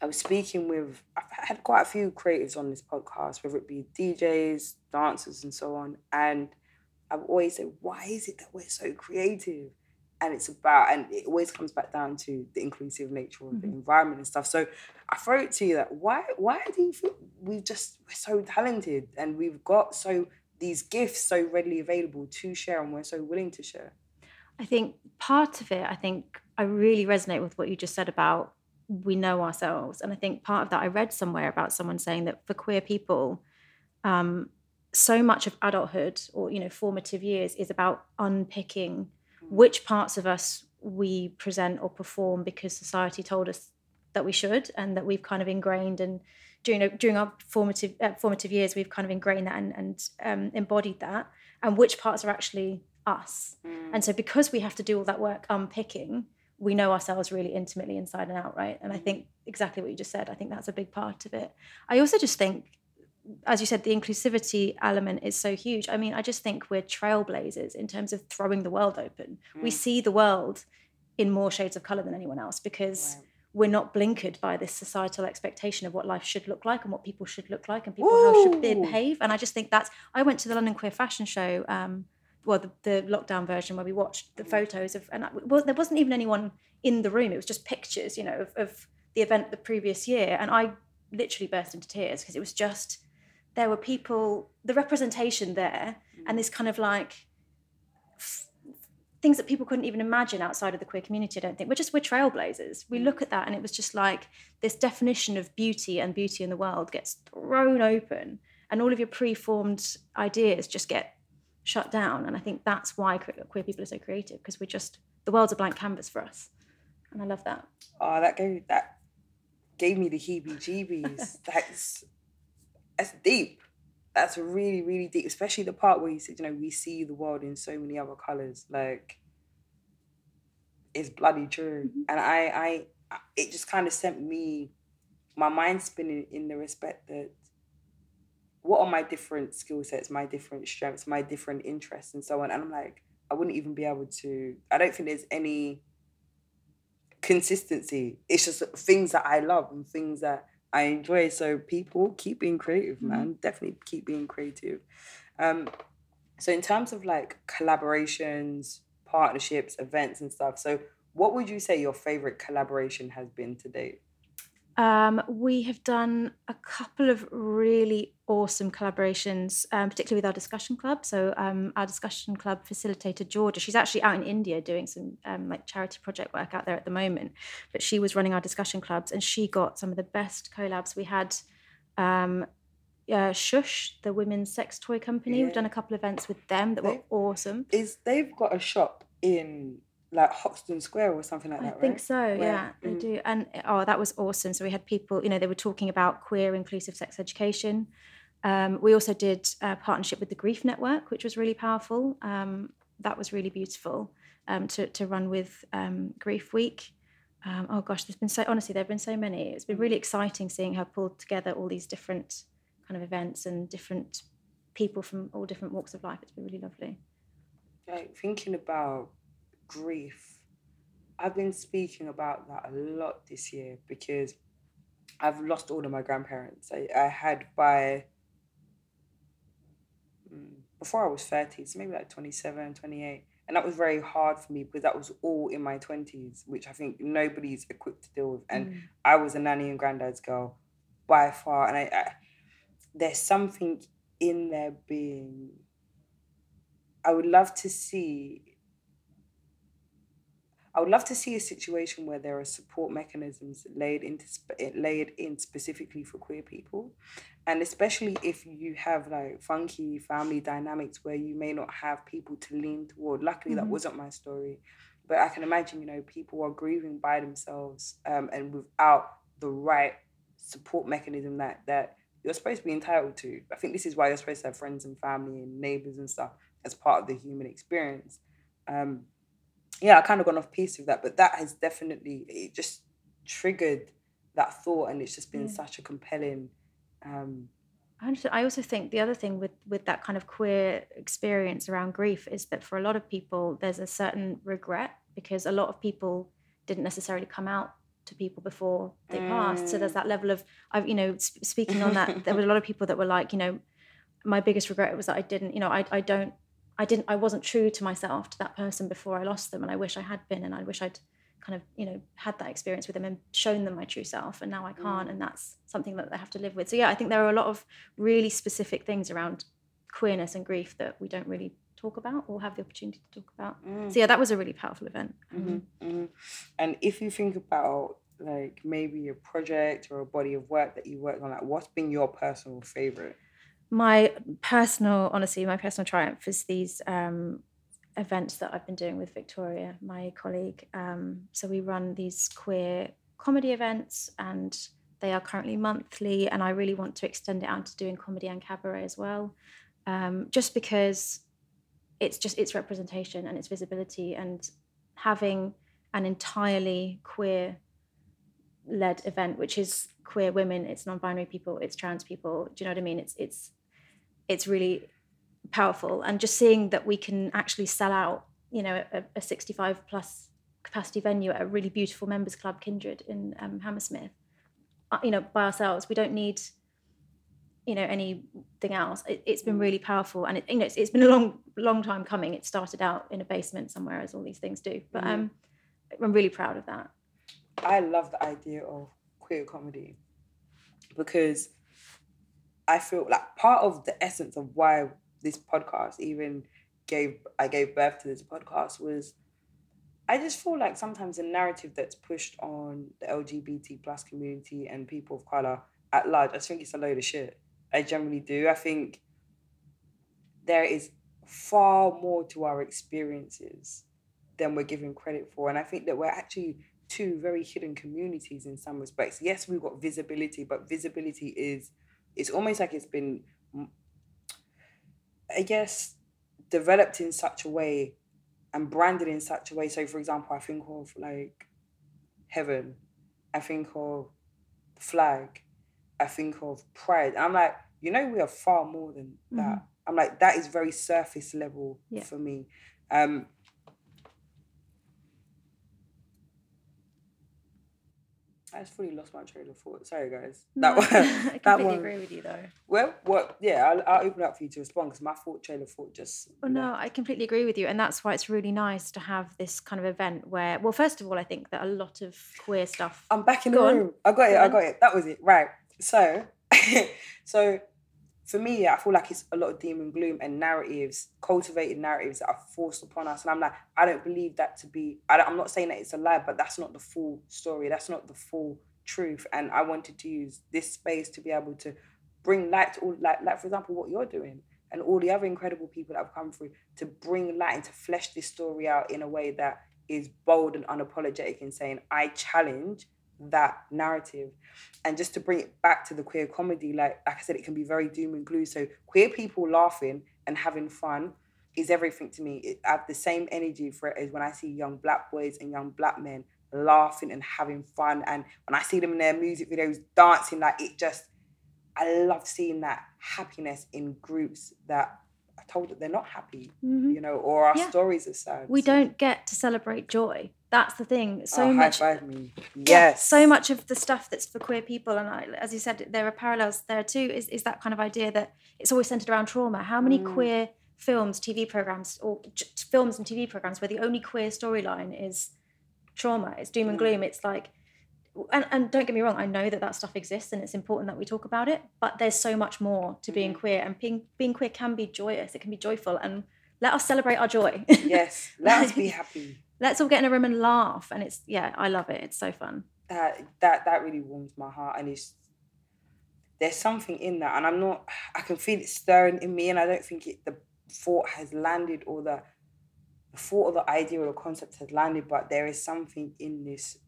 I was speaking with, I've had quite a few creatives on this podcast, whether it be DJs, dancers, and so on. And I've always said, why is it that we're so creative? And it's about, and it always comes back down to the inclusive nature of the environment and stuff. So I throw it to you that why, why do you think we just we're so talented and we've got so these gifts so readily available to share and we're so willing to share?
I think part of it, I think I really resonate with what you just said about we know ourselves. And I think part of that, I read somewhere about someone saying that for queer people, um, so much of adulthood or, you know, formative years is about unpicking which parts of us we present or perform because society told us that we should and that we've kind of ingrained and during during our formative uh, formative years we've kind of ingrained that and, and um, embodied that and which parts are actually us. And so because we have to do all that work unpicking we know ourselves really intimately inside and out right? And i think exactly what you just said i think that's a big part of it. I also just think as you said the inclusivity element is so huge. I mean i just think we're trailblazers in terms of throwing the world open. We see the world in more shades of color than anyone else because
Right.
we're not blinkered by this societal expectation of what life should look like and what people should look like and people how should
Ooh.
behave. And i just think that's i went to the london queer fashion show um well the, the lockdown version where we watched the photos of and I, well, there wasn't even anyone in the room. It was just pictures you know of, of the event the previous year. And i literally burst into tears because it was just there were people the representation there and this kind of like things that people couldn't even imagine outside of the queer community i don't think. We're just we're trailblazers. We look at that and it was just like this definition of beauty and beauty in the world gets thrown open and all of your preformed ideas just get shut down. And i think that's why queer people are so creative because we're just the world's a blank canvas for us. And i love that.
Oh, that gave that gave me the heebie-jeebies. that's that's deep. That's really, really deep. Especially the part where you said, you know, we see the world in so many other colors. Like, it's bloody true. Mm-hmm. And I, I, I- it just kind of sent me, my mind spinning in the respect that, what are my different skill sets, my different strengths, my different interests, and so on. And I'm like, I wouldn't even be able to. I don't think there's any consistency. It's just things that I love and things that I enjoy. So people keep being creative, man. Definitely keep being creative. Um, so in terms of like collaborations, partnerships, events, and stuff. So what would you say your favorite collaboration has been to date?
Um, we have done a couple of really awesome collaborations, um, particularly with our discussion club. So um, our discussion club facilitator Georgia, she's actually out in India doing some um, like charity project work out there at the moment. But she was running our discussion clubs, and she got some of the best collabs. We had um, uh, Shush, the women's sex toy company. We've done a couple of events with them that were awesome.
Is they've got a shop in like Hoxton Square or something like that. Right?
I
that,
think
right?
so,
Where-
yeah, they
mm.
do. And oh, that was awesome. So we had people, you know, they were talking about queer inclusive sex education. Um, we also did a partnership with the Grief Network, which was really powerful. Um, that was really beautiful um, to, to run with um, Grief Week. Um, oh gosh, there's been so honestly, there have been so many. It's been really exciting seeing her pull together all these different kind of events and different people from all different walks of life. It's been really lovely.
like thinking about grief i've been speaking about that a lot this year because i've lost all of my grandparents i, I had by mm, before i was 30 so maybe like 27 28 and that was very hard for me because that was all in my 20s which i think nobody's equipped to deal with and i was a nanny and granddad's girl by far and i, I there's something in there being. I would love to see. I would love to see a situation where there are support mechanisms laid into eh, in specifically for queer people, and especially if you have like funky family dynamics where you may not have people to lean toward. Luckily, that
Mhm.
wasn't my story, but I can imagine you know people are grieving by themselves um, and without the right support mechanism that that you're supposed to be entitled to. I think this is why you're supposed to have friends and family and neighbors and stuff as part of the human experience. Um, yeah, I kind of gone off piece with that, but that has definitely it just triggered that thought, and it's just been
Yeah.
such a compelling. Um,
I understand- I also think the other thing with with that kind of queer experience around grief is that for a lot of people there's a certain regret because a lot of people didn't necessarily come out to people before they passed. So there's that level of I've you know sp- speaking on that there were a lot of people that were like you know my biggest regret was that I didn't you know I I don't I didn't I wasn't true to myself to that person before I lost them and I wish I had been and I wish I'd kind of you know had that experience with them and shown them my true self and now I can't and that's something that they have to live with so yeah I think there are a lot of really specific things around queerness and grief that we don't really talk about or have the opportunity to talk about so yeah that was a really powerful event Um,
mhm. And if you think about like maybe a project or a body of work that you worked on, like what's been your personal favorite?
My personal honestly my personal triumph is these um, events that i've been doing with victoria my colleague. Um, so we run these queer comedy events and they are currently monthly and i really want to extend it out to doing comedy and cabaret as well. Um, just because it's just its representation and its visibility and having an entirely queer led event which is queer women it's non-binary people it's trans people do you know what i mean? It's it's it's really powerful. And just seeing that we can actually sell out you know a, a 65 plus capacity venue at a really beautiful members club kindred in um, hammersmith uh, you know by ourselves we don't need you know anything else. It, it's been really powerful. And it, you know it's, it's been a long long time coming. It started out in a basement somewhere as all these things do. But um i'm really proud of that.
I love the idea of queer comedy because I feel like part of the essence of why this podcast even gave I gave birth to this podcast was I just feel like sometimes the narrative that's pushed on the LGBT plus community and people of color at large, I think it's a load of shit. I generally do. I think there is far more to our experiences than we're given credit for. And I think that we're actually two very hidden communities in some respects. Yes, we've got visibility, but visibility is it's almost like it's been I guess developed in such a way and branded in such a way. So for example, I think of like heaven, I think of flag, I think of pride. I'm like, you know, we are far more than that. I'm like, that is very surface level
Yeah.
for me. Um, I just fully lost my train of thought. Sorry, guys. That
No,
one.
i completely
one.
agree with you though
Well, what? Yeah, I'll, I'll open up for you to respond because my thought train of thought just.
Well, no, I completely agree with you. And that's why it's really nice to have this kind of event where, well, first of all, I think that a lot of queer stuff.
I'm back in the
Go on.
room. I got it.
Go
I
on.
got it. That was it. Right. So, so for me, I feel like it's a lot of doom and gloom and narratives, cultivated narratives that are forced upon us. And I'm like, I don't believe that to be. I I'm not saying that it's a lie, but that's not the full story. That's not the full truth. And I wanted to use this space to be able to bring light to all, like, like for example, what you're doing. And all the other incredible people that have come through to bring light and to flesh this story out in a way that is bold and unapologetic in saying, I challenge that narrative. And just to bring it back to the queer comedy, like like I said, it can be very doom and gloom. So queer people laughing and having fun is everything to me. It, I have the same energy for it as when I see young black boys and young black men laughing and having fun. And when I see them in their music videos dancing, like it just, I love seeing that happiness in groups that are told that they're not happy,
Mhm.
you know, or our
Yeah.
stories are sad.
We
So-
don't get to celebrate joy. That's the thing. So
oh,
much.
High five me. Yes.
so much of the stuff that's for queer people, and I, as you said, there are parallels there too. Is is that kind of idea that it's always centered around trauma? How many
Mm.
queer films, TV programs, or films and TV programs where the only queer storyline is trauma? It's doom and
Mm.
gloom. It's like and, and don't get me wrong, I know that that stuff exists and it's important that we talk about it, but there's so much more to being
Mhm.
queer and being being queer can be joyous, it can be joyful and let us celebrate our joy.
Yes, let us be happy.
Let's all get in a room and laugh and it's yeah, I love it. It's so fun.
That that that really warms my heart, and it's there's something in that, and I'm not. I can feel it stirring in me, and I don't think it the thought has landed or the the thought or the idea or the concept has landed, but there is something in this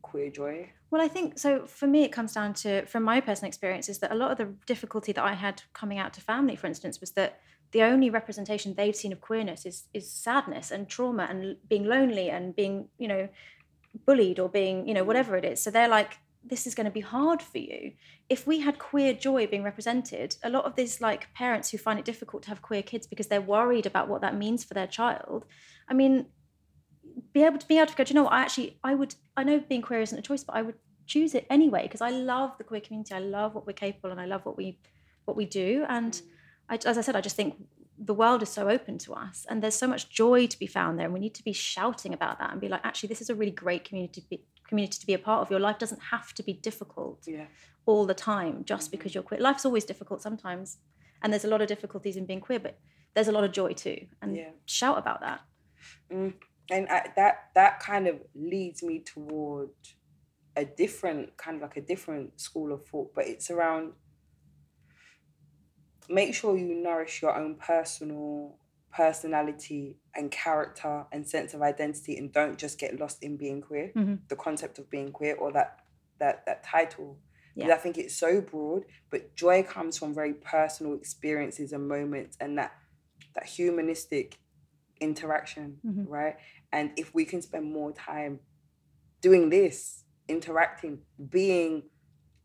queer joy.
Well, I think so. For me, it comes down to, from my personal experience, is that a lot of the difficulty that I had coming out to family, for instance, was that the only representation they've seen of queerness is is sadness and trauma and being lonely and being, you know, bullied or being, you know, mm. whatever it is. So they're like, this is going to be hard for you. If we had queer joy being represented, a lot of these like parents who find it difficult to have queer kids because they're worried about what that means for their child. I mean, be able to be able to go, do you know what? I actually, I would, I know being queer isn't a choice, but I would choose it anyway because I love the queer community. I love what we're capable and I love what we, what we do. And mm. I, as I said, I just think the world is so open to us and there's so much joy to be found there. And we need to be shouting about that and be like, actually, this is a really great community to be, community to be a part of. Your life doesn't have to be difficult
Yeah.
all the time just mm-hmm. because you're queer. Life's always difficult sometimes. And there's a lot of difficulties in being queer, but there's a lot of joy too. And
Yeah.
shout about that. Mm.
and I, that that kind of leads me toward a different kind of like a different school of thought but it's around make sure you nourish your own personal personality and character and sense of identity and don't just get lost in being queer
Mhm.
the concept of being queer or that that that title because
Yeah.
i think it's so broad but joy comes from very personal experiences and moments and that that humanistic interaction
Mhm.
right and if we can spend more time doing this interacting being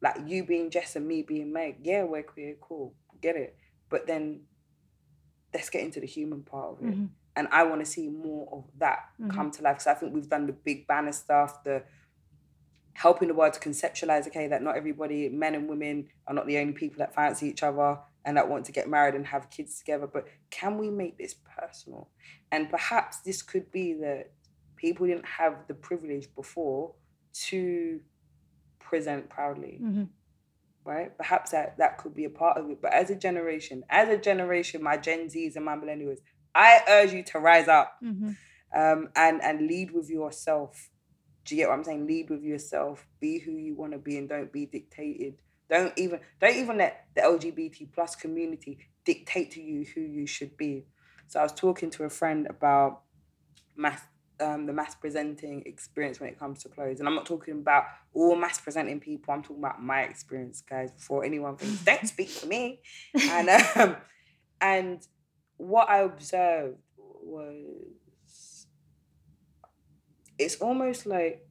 like you being jess and me being meg yeah we're queer cool get it but then let's get into the human part of it
Mhm.
and i want to see more of that
Mhm.
come to life because i think we've done the big banner stuff the helping the world to conceptualize okay that not everybody men and women are not the only people that fancy each other and that want to get married and have kids together but can we make this personal and perhaps this could be that people didn't have the privilege before to present proudly
Mhm.
Right perhaps that that could be a part of it but as a generation as a generation my gen z's and my millennials i urge you to rise up
Mhm.
um, and and lead with yourself. Do you get what I'm saying? Lead with yourself. Be who you want to be, and don't be dictated. Don't even don't even let the LGBT plus community dictate to you who you should be. So I was talking to a friend about masc um, the masc presenting experience when it comes to clothes, and I'm not talking about all masc presenting people. I'm talking about my experience, guys. Before anyone thinks, don't speak for me. And um, and what I observed was it's almost like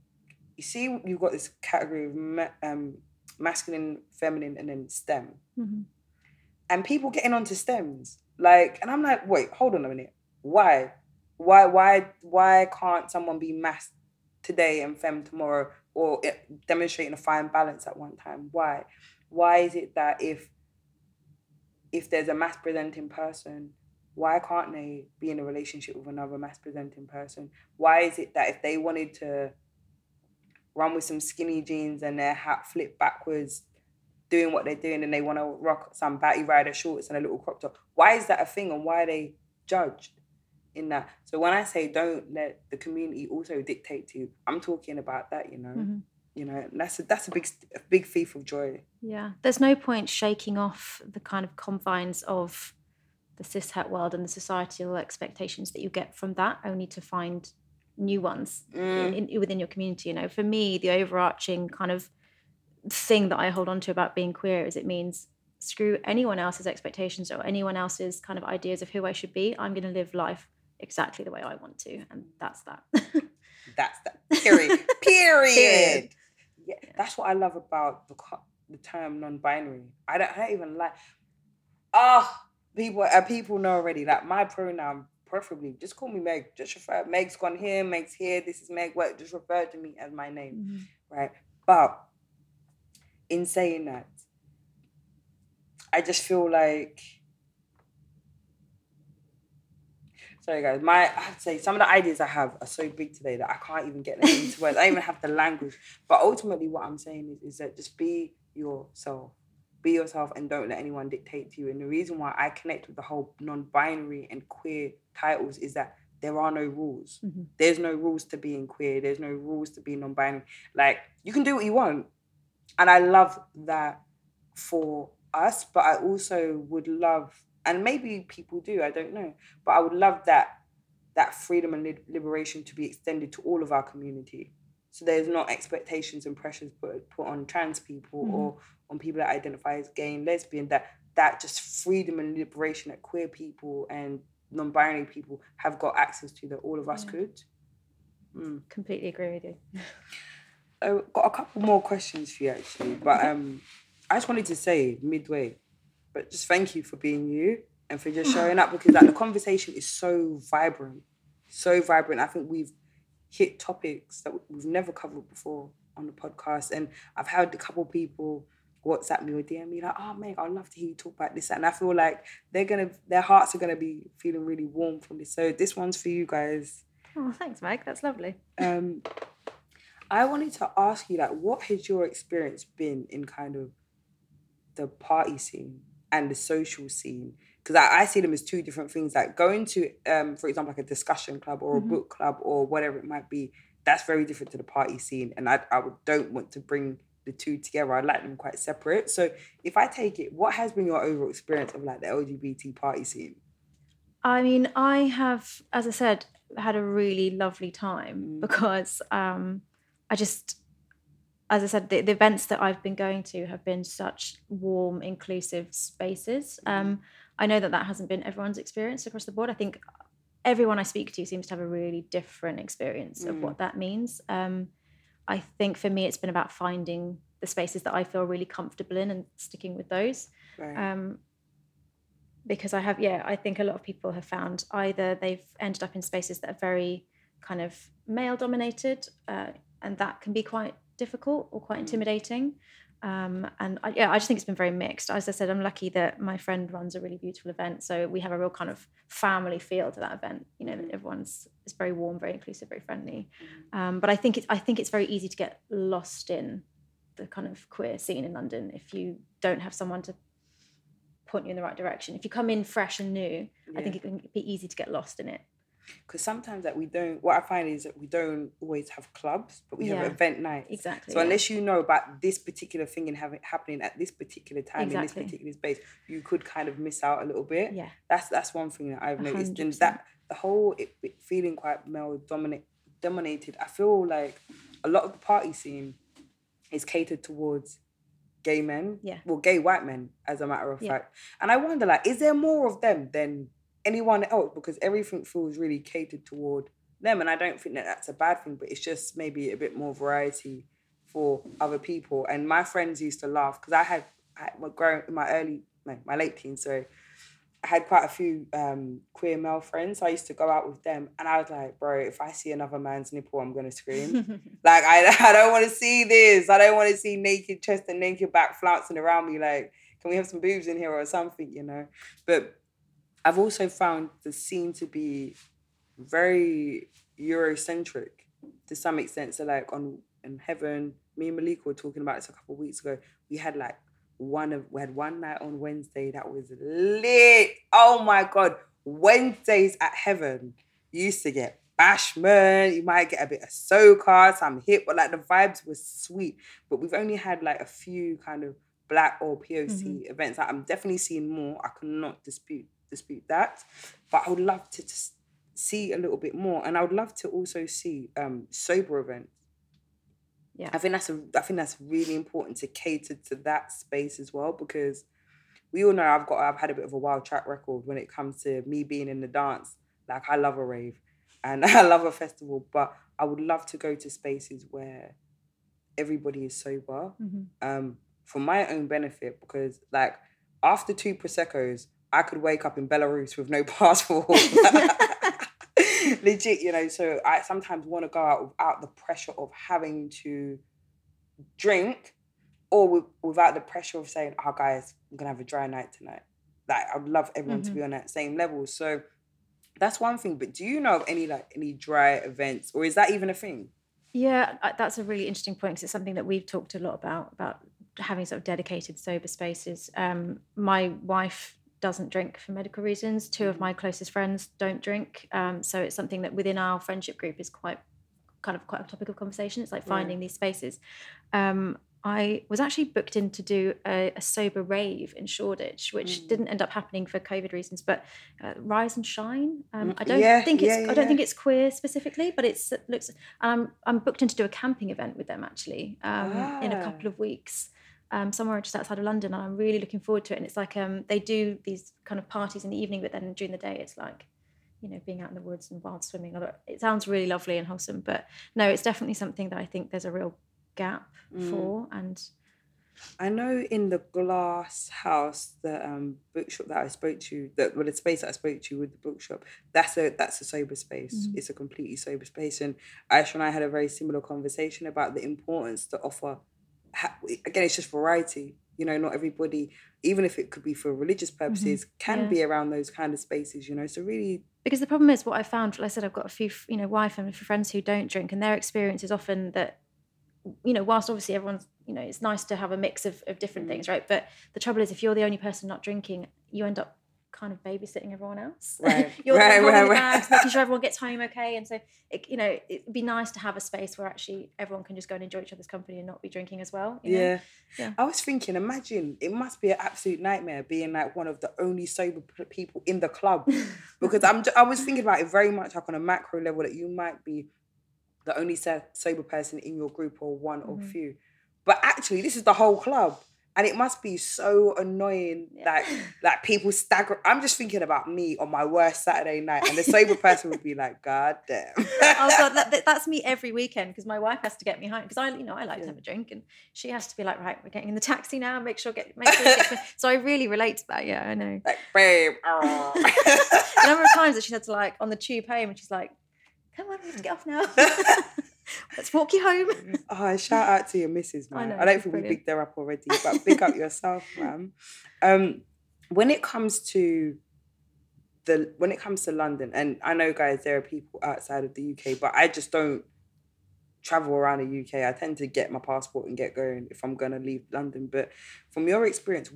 you see you've got this category of ma- um, masculine, feminine, and then STEM,
Mhm.
and people getting onto STEMs like, and I'm like, wait, hold on a minute, why, why, why, why can't someone be masc today and fem tomorrow, or eh, demonstrating a fine balance at one time? Why, why is it that if if there's a masc presenting person, why can't they be in a relationship with another masc presenting person? Why is it that if they wanted to run with some skinny jeans and their hat flipped backwards, doing what they're doing, and they want to rock some batty rider shorts and a little crop top, why is that a thing and why are they judged in that? So when I say don't let the community also dictate to you, I'm talking about that, you know.
Mhm.
You know, that's a that's a big a big thief of joy.
Yeah, there's no point shaking off the kind of confines of the cishet world and the societal expectations that you get from that, only to find new ones
Mm.
in, in- within your community. You know, for me, the overarching kind of thing that I hold on to about being queer is it means screw anyone else's expectations or anyone else's kind of ideas of who I should be. I'm going to live life exactly the way I want to, and that's that.
That's that. Period. Period.
Period.
Yeah, that's what I love about the the term non-binary. I don't, I don't even like. Ah, people, uh, people know already. Like my pronoun, preferably, just call me Meg. Just refer. Meg's gone here. Meg's here. This is Meg. What? Just refer to me as my name,
Mhm.
right? But in saying that, I just feel like. Sorry, guys. My, I have to say, some of the ideas I have are so big today that I can't even get them into words. I don't even have the language. But ultimately, what I'm saying is, is that just be yourself. Be yourself and don't let anyone dictate to you. And the reason why I connect with the whole non-binary and queer titles is that there are no rules.
Mhm.
There's no rules to being queer. There's no rules to being non-binary. Like you can do what you want, and I love that for us. But I also would love, and maybe people do. I don't know, but I would love that that freedom and liberation to be extended to all of our community. So there's not expectations and pressures put put on trans people
Mhm.
or on people that identify as gay and lesbian. That that just freedom and liberation that queer people and non-binary people have got access to that all of us
Yeah.
could. Mm.
Completely agree with you.
So got a couple more questions for you actually, but um, I just wanted to say midway, but just thank you for being you and for just showing up because like the conversation is so vibrant, so vibrant. I think we've hit topics that we've never covered before on the podcast, and I've had a couple people WhatsApp me or DM me like, "Oh, Meg, I'd love to hear you talk about this," and I feel like they're gonna, their hearts are gonna be feeling really warm from this. So this one's for you guys.
Oh, thanks, Meg. That's lovely.
Um, I wanted to ask you, like, what has your experience been in kind of the party scene and the social scene? Because I, I see them as two different things. Like going to, um, for example, like a discussion club or a
Mhm.
book club or whatever it might be. That's very different to the party scene, and I, I don't want to bring the two together. I like them quite separate. So if I take it, what has been your overall experience of like the LGBT party scene?
I mean, I have, as I said, had a really lovely time
Mm.
because um, I just, as I said, the, the events that I've been going to have been such warm, inclusive spaces. Um, I know that that hasn't been everyone's experience across the board. I think everyone I speak to seems to have a really different experience of
Mm.
what that means. Um, I think for me, it's been about finding the spaces that I feel really comfortable in and sticking with those
Right.
um, because I have, yeah, I think a lot of people have found either they've ended up in spaces that are very kind of male dominated, uh, and that can be quite difficult or quite
Mm.
intimidating. Um, and I, yeah, I just think it's been very mixed. As I said, I'm lucky that my friend runs a really beautiful event, so we have a real kind of family feel to that event. You know, everyone's it's very warm, very inclusive, very friendly. Um, but I think it's I think it's very easy to get lost in the kind of queer scene in London if you don't have someone to point you in the right direction. If you come in fresh and new, I think it can be easy to get lost in it.
Because sometimes that we don't what i find is that we don't always have clubs but we
Yeah.
have event nights
Exactly.
so
yeah.
unless you know about this particular thing and having happening at this particular time in this particular space you could kind of miss out a little bit
yeah,
that's that's one thing that i've noticed
hundred
and
percent.
that the whole it, it feeling quite male dominate dominated i feel like a lot of the party scene is catered towards gay men
Yeah.
well gay white men as a matter of
Yeah.
fact and i wonder like is there more of them than anyone else because everything feels really catered toward them and i don't think that that's a bad thing but it's just maybe a bit more variety for other people and my friends used to laugh because i had I my grown in my early no, my late teens sorry I had quite a few um, queer male friends. So I used to go out with them, and I was like, "Bro, if I see another man's nipple, I'm gonna scream. like, I, I don't want to see this. I don't want to see naked chest and naked back flouncing around me. Like, can we have some boobs in here or something? You know." But I've also found the scene to be very Eurocentric to some extent. So, like on in Heaven, me and Malika were talking about this a couple of weeks ago. We had like one of we had one night on Wednesday that was lit. Oh my god, Wednesdays at Heaven you used to get bashment. You might get a bit of soca, some hip, but like the vibes were sweet. But we've only had like a few kind of black or POC mm-hmm. events. Like, I'm definitely seeing more. I cannot dispute dispute that, but I would love to just see a little bit more, and I would love to also see um sober events.
Yeah.
I think that's a I think that's really important to cater to that space as well because we all know I've got I've had a bit of a wild track record when it comes to me being in the dance. Like I love a rave and I love a festival, but I would love to go to spaces where everybody is sober
Mhm.
um, for my own benefit because like after two proseccos, I could wake up in Belarus with no passport. Legit, you know. So I sometimes want to go out without the pressure of having to drink, or with, without the pressure of saying, "Oh, guys, I'm gonna have a dry night tonight." Like I'd love everyone to be on that same level. So That's one thing. But do you know of any like any dry events, or is that even a thing?
Yeah, that's a really interesting point because it's something that we've talked a lot about about having sort of dedicated sober spaces. Um, my wife doesn't drink for medical reasons. Two of mm-hmm. my closest friends don't drink, um, so it's something that within our friendship group is quite kind of quite a topic of conversation. It's like finding these spaces. Um, I was actually booked in to do a, a sober rave in Shoreditch, which mm. didn't end up happening for COVID reasons. But uh, Rise and Shine, um, I don't yeah, think it's yeah, yeah, I don't think it's queer specifically, but it's it looks. I'm I'm booked in to do a camping event with them actually um, ah. in a couple ah. of weeks. Um, somewhere just outside of London, and I'm really looking forward to it. And it's like um, they do these kind of parties in the evening, but then during the day, it's like you know being out in the woods and wild swimming. Although it sounds really lovely and wholesome, but no, it's definitely something that I think there's a real gap mm. for and
I know in the glass house, the um, bookshop that I spoke to, the well, the space that I spoke to with the bookshop, that's a that's a sober space. Mm-hmm. It's a completely sober space, and Aisha and I had a very similar conversation about the importance to offer. Again, it's just variety. You know, not everybody, even if it could be for religious mm-hmm. purposes, mm-hmm. can yeah. be around those kind of spaces. You know, so really.
Because the problem is, what I found, like I said, I've got a few, you know, wife and friends who don't drink, and their experience is often that you know, whilst obviously everyone's, you know, it's nice to have a mix of, of different mm. things, right? But the trouble is, if you're the only person not drinking, you end up kind of babysitting everyone else.
Right.
you're
right,
right, the bags, making sure everyone gets home okay. And so, it, you know, it'd be nice to have a space where actually everyone can just go and enjoy each other's company and not be drinking as well.
yeah. yeah. I was thinking, imagine it must be an absolute nightmare being like one of the only sober people in the club because I'm. I was thinking about it very much like on a macro level that you might be the only sober person in your group or one mm-hmm. or few. But actually, this is the whole club. And it must be so annoying yeah. that like people stagger. I'm just thinking about me on my worst Saturday night, and the sober person would be like, "God damn."
oh god, that, that's me every weekend because my wife has to get me home because I, you know, I like yeah. to have a drink, and she has to be like, "Right, we're getting in the taxi now. Make sure get make sure." Get so I really relate to that. Yeah, I know.
Like, babe. Oh.
the number of times that she had to like on the tube home, and she's like, come on, we have to get off now. Let's walk you home.
Oh, shout out to your missus, man. I, know, I don't think brilliant. we picked her up already, but pick up yourself, man. Um, when it comes to the when it comes to London, and I know guys, there are people outside of the UK, but I just don't travel around the UK. I tend to get my passport and get going if I'm gonna leave London. But from your experience,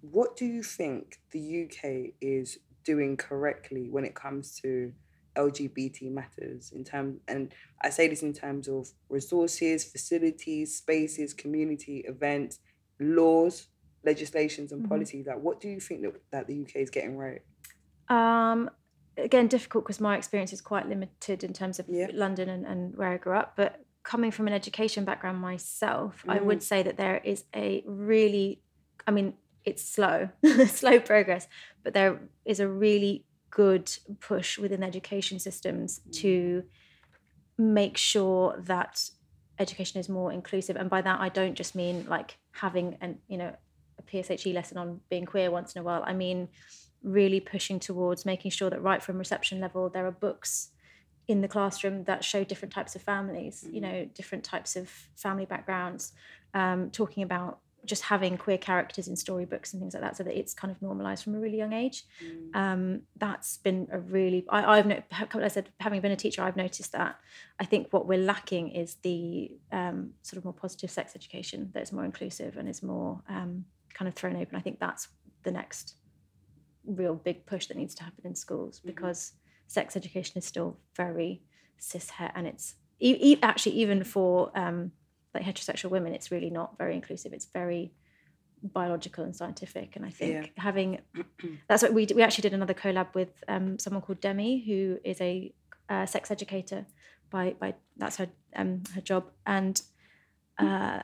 what do you think the UK is doing correctly when it comes to LGBT matters in terms, and I say this in terms of resources, facilities, spaces, community events, laws, legislations, and mm-hmm. policies. Like, what do you think that, that the UK is getting right?
Um, again, difficult because my experience is quite limited in terms of yeah. London and, and where I grew up. But coming from an education background myself, mm. I would mm. say that there is a really, I mean, it's slow, slow progress, but there is a really good push within education systems to make sure that education is more inclusive. And by that i don't just mean like having an you know a pshe lesson on being queer once in a while. I mean really pushing towards making sure that right from reception level there are books in the classroom that show different types of families you know different types of family backgrounds um, talking about just having queer characters in storybooks and things like that so that it's kind of normalized from a really young age mm. um, that's been a really I, have no, I said having been a teacher I've noticed that I think what we're lacking is the um, sort of more positive sex education that's more inclusive and is more um, kind of thrown open I think that's the next real big push that needs to happen in schools mm-hmm. because sex education is still very cis het and it's e- e- actually even for um, like heterosexual women, it's really not very inclusive. It's very biological and scientific. And I think yeah. having that's what we we actually did another collab with um, someone called Demi, who is a uh, sex educator. By by that's her um, her job, and uh,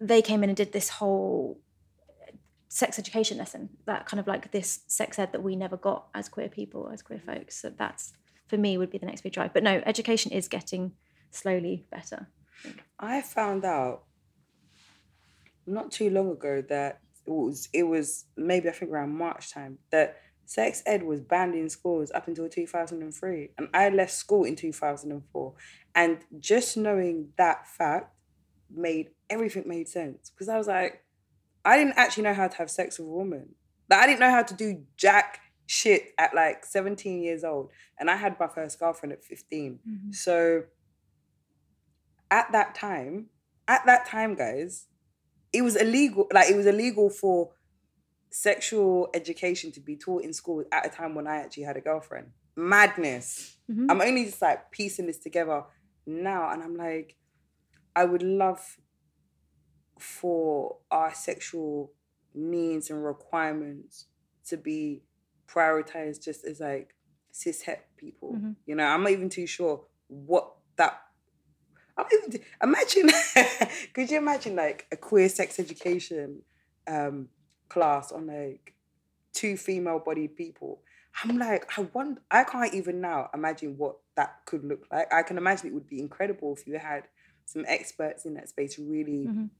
they came in and did this whole sex education lesson that kind of like this sex ed that we never got as queer people as queer folks so that's for me would be the next big drive but no education is getting slowly better
I found out not too long ago that it was it was maybe I think around March time that sex ed was banned in schools up until 2003 and I left school in 2004 and just knowing that fact made everything made sense because I was like I didn't actually know how to have sex with a woman like I didn't know how to do jack shit at like 17 years old. And I had my first girlfriend at 15.
Mm-hmm.
So at that time, at that time, guys, it was illegal. Like it was illegal for sexual education to be taught in school at a time when I actually had a girlfriend. Madness.
Mhm.
I'm only just like piecing this together now, and I'm like, I would love for our sexual needs and requirements to be prioritized just as like cis het people.
Mhm.
You know, I'm not even too sure what that. I'm even imagine. could you imagine like a queer sex education um, class on like two female bodied people? I'm like, I want. I can't even now imagine what that could look like. I can imagine it would be incredible if you had some experts in that space really.
Mhm.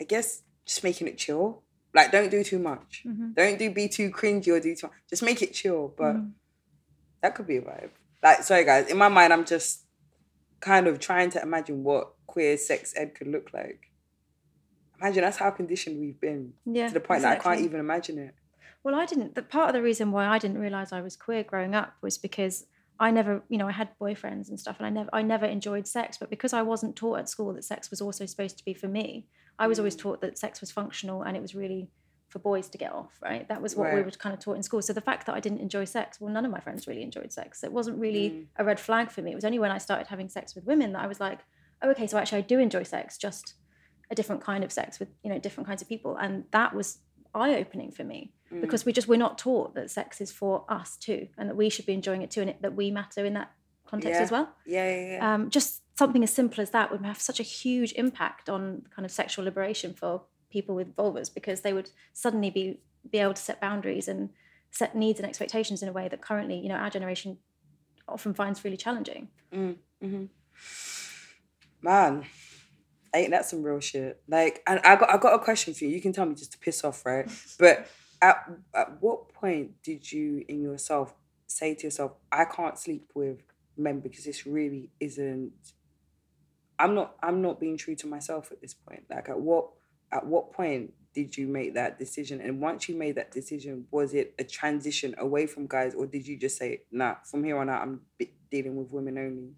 I guess just making it chill. Like, don't do too much.
Mhm.
Don't do be too cringy or do too much. Just make it chill. But
Mhm.
that could be a vibe. Like, sorry guys, in my mind, I'm just kind of trying to imagine what queer sex ed could look like. Imagine that's how conditioned we've been
Yeah.
to the point that I can't even imagine it.
Well, I didn't. The part of the reason why I didn't realize I was queer growing up was because I never, you know, I had boyfriends and stuff, and I never, I never enjoyed sex. But because I wasn't taught at school that sex was also supposed to be for me, I was always
Mm.
taught that sex was functional and it was really for boys to get off. Right? That was what we were kind of taught in school. So the fact that I didn't enjoy sex, well, none of my friends really enjoyed sex. It wasn't really
Mm.
a red flag for me. It was only when I started having sex with women that I was like, oh, okay, so actually I do enjoy sex, just a different kind of sex with you know different kinds of people, and that was eye opening for me
Mm.
because we just we're not taught that sex is for us too and that we should be enjoying it too and it, that we matter in that context
Yeah.
as well
Yeah, yeah, yeah.
um, just something as simple as that would have such a huge impact on kind of sexual liberation for people with vulvas because they would suddenly be be able to set boundaries and set needs and expectations in a way that currently you know our generation often finds really challenging
hmm Man, ain't that some real shit? Like, and I got I got a question for you. You can tell me just to piss off, right? But at at what point did you in yourself say to yourself, I can't sleep with men because this really isn't I'm not I'm not being true to myself at this point. Like at what at what point did you make that decision? And once you made that decision, was it a transition away from guys, or did you just say, "Nah, from here on out, I'm dealing with women only"?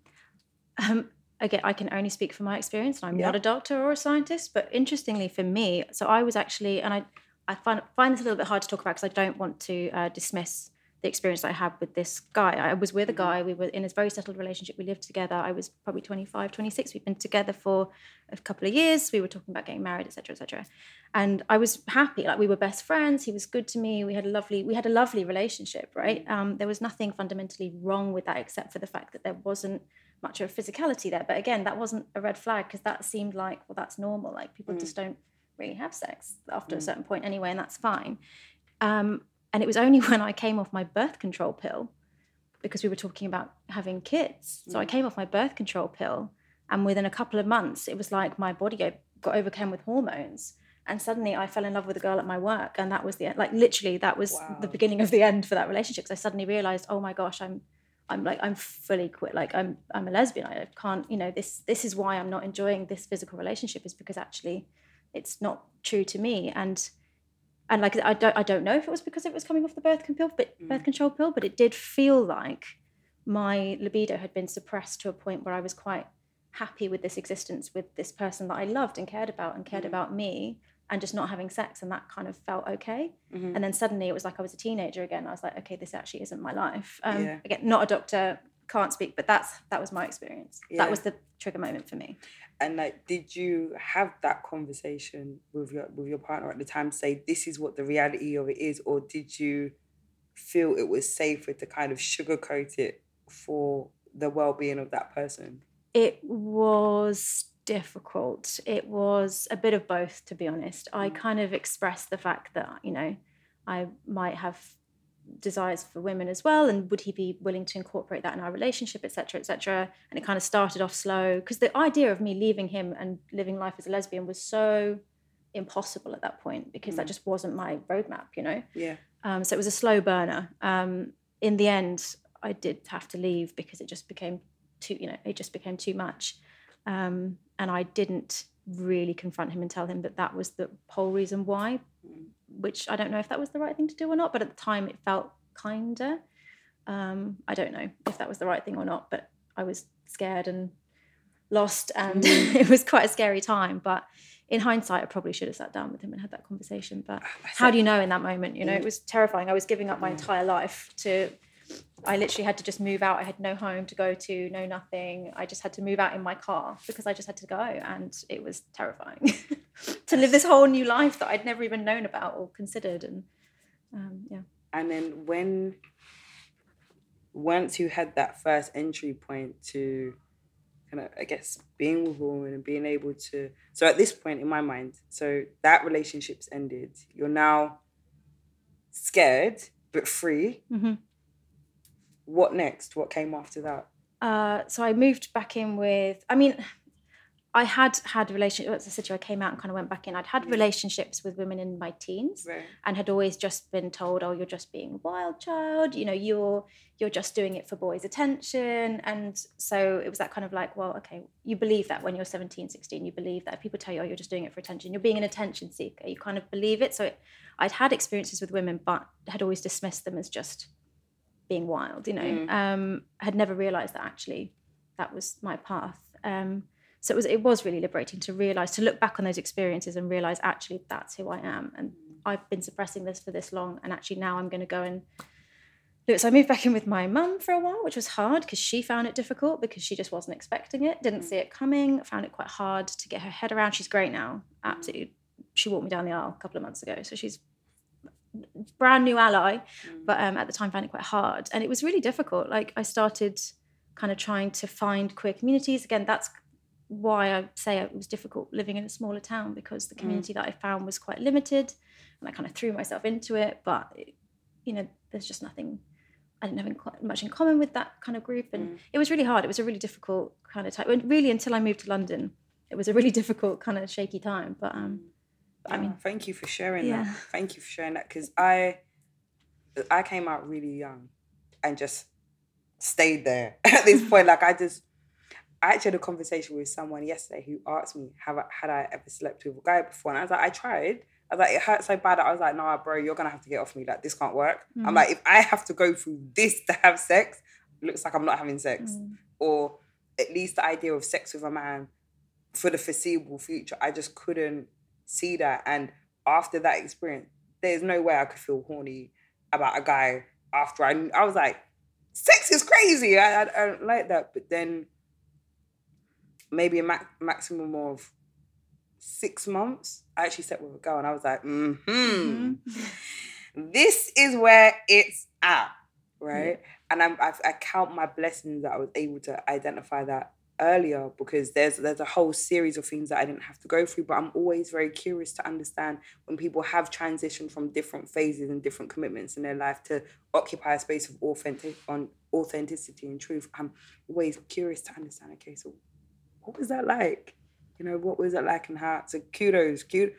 um, again, I can only speak from my experience, and I'm
Yeah.
not a doctor or a scientist. But interestingly, for me, so I was actually, and I, I find find this a little bit hard to talk about because I don't want to uh, dismiss the experience I had with this guy. I was with a guy. We were in a very settled relationship. We lived together. I was probably 25, 26. We'd been together for a couple of years. We were talking about getting married, etc., etc. And I was happy. Like we were best friends. He was good to me. We had a lovely, we had a lovely relationship. Right. Um, there was nothing fundamentally wrong with that except for the fact that there wasn't much of a physicality there. But again, that wasn't a red flag because that seemed like, well, that's normal. Like people just don't really have sex after a certain point anyway, and that's fine. Um, and it was only when I came off my birth control pill, because we were talking about having kids. So I mm. came off my birth control pill, and within a couple of months, it was like my body got, overcome with hormones. And suddenly I fell in love with a girl at my work. And that was the end. Like literally, that was the beginning of the end for that relationship. Because I suddenly realized, oh my gosh, I'm I'm like I'm fully quit. Like I'm I'm a lesbian. I can't. You know this this is why I'm not enjoying this physical relationship is because actually, it's not true to me. And and like I don't I don't know if it was because it was coming off the birth control pill, but birth control pill, but it did feel like my libido had been suppressed to a point where I was quite happy with this existence with this person that I loved and cared about and cared about me and just not having sex and that kind of felt okay.
Mm-hmm.
and then suddenly it was like I was a teenager again. I was like okay this actually isn't my life. Um,
Yeah.
again not a doctor can't speak but that's that was my experience.
Yeah.
that was the trigger moment for me.
And like, did you have that conversation with your with your partner at the time to say this is what the reality of it is, or did you feel it was safer to kind of sugarcoat it for the well being of that person?
it was difficult. It was a bit of both to be honest. I mm. kind of expressed the fact that you know i might have desires for women as well and would he be willing to incorporate that in our relationship etc etc and it kind of started off slow because the idea of me leaving him and living life as a lesbian was so impossible at that point because that just wasn't my roadmap you know
Yeah.
um, so it was a slow burner. Um, in the end, I did have to leave because it just became too, you know, it just became too much. Um, and I didn't really confront him and tell him that that was the whole reason why, which I don't know if that was the right thing to do or not, but at the time it felt kinder. Um, I don't know if that was the right thing or not, but I was scared and lost, and
Mm.
it was quite a scary time. But in hindsight, I probably should have sat down with him and had that conversation. But how do you know in that moment? You know, it was terrifying. I was giving up my entire life to. I literally had to just move out. I had no home to go to, no nothing. I just had to move out in my car because I just had to go, and it was terrifying to live this whole new life that I'd never even known about or considered. And um, yeah,
And then when once you had that first entry point to kind of I guess being with a woman and being able to so at this point in my mind, so that relationship's ended. You're now scared but free.
Mhm.
What next? What came after that?
Uh, so I moved back in with. I mean, I had had relationship. As I said to you, I came out and kind of went back in. I'd had relationships with women in my teens,
Right.
and had always just been told, "Oh, you're just being a wild child. You know, you're you're just doing it for boys' attention." And so it was that kind of like, well, okay, you believe that when you're 17, 16, you believe that. If people tell you, "Oh, you're just doing it for attention," you're being an attention seeker. You kind of believe it. So it, I'd had experiences with women, but had always dismissed them as just being wild. You know,
Mm.
um, had never realised that actually that was my path. Um, so it was it was really liberating to realize to look back on those experiences and realize actually that's who I am and I've been suppressing this for this long and actually now I'm going to go and do it. So I moved back in with my mum for a while, which was hard because she found it difficult because she just wasn't expecting it, didn't see it coming, found it quite hard to get her head around. She's great now, absolutely. She walked me down the aisle a couple of months ago, so she's brand new ally, but um, at the time found it quite hard, and it was really difficult. Like I started kind of trying to find queer communities again. That's why I say it was difficult living in a smaller town because the community that I found was quite limited, and I kind of threw myself into it. But it, you know, there's just nothing. I didn't have in, much in common with that kind of group, and it was really hard. It was a really difficult kind of time. Really, until I moved to London, it was a really difficult kind of shaky time. But um, I mean,
thank you for sharing
Yeah.
that. Thank you for sharing that because I, I came out really young, and just stayed there at this point. Like I just, I actually had a conversation with someone yesterday who asked me, "Have I, had I ever slept with a guy before?" And I was like, "I tried." I was like, "It hurt so bad." that I was like, "Nah, bro, you're gonna have to get off me. Like this can't work." I'm like, if I have to go through this to have sex, looks like I'm not having sex,
Mm.
or at least the idea of sex with a man for the foreseeable future. I just couldn't see that. And after that experience, there's no way I could feel horny about a guy after I I was like, sex is crazy. I, I, I don't like that. But then maybe a max, maximum of six months, I actually slept with a girl and I was like, mm-hmm. This is where it's at, right? And I'm, I, I count my blessings that I was able to identify that earlier because there's there's a whole series of things that I didn't have to go through. But I'm always very curious to understand when people have transitioned from different phases and different commitments in their life to occupy a space of authentic on authenticity and truth. I'm always curious to understand. Okay, so what was that like? You know, what was it like and how? So kudos, kudos.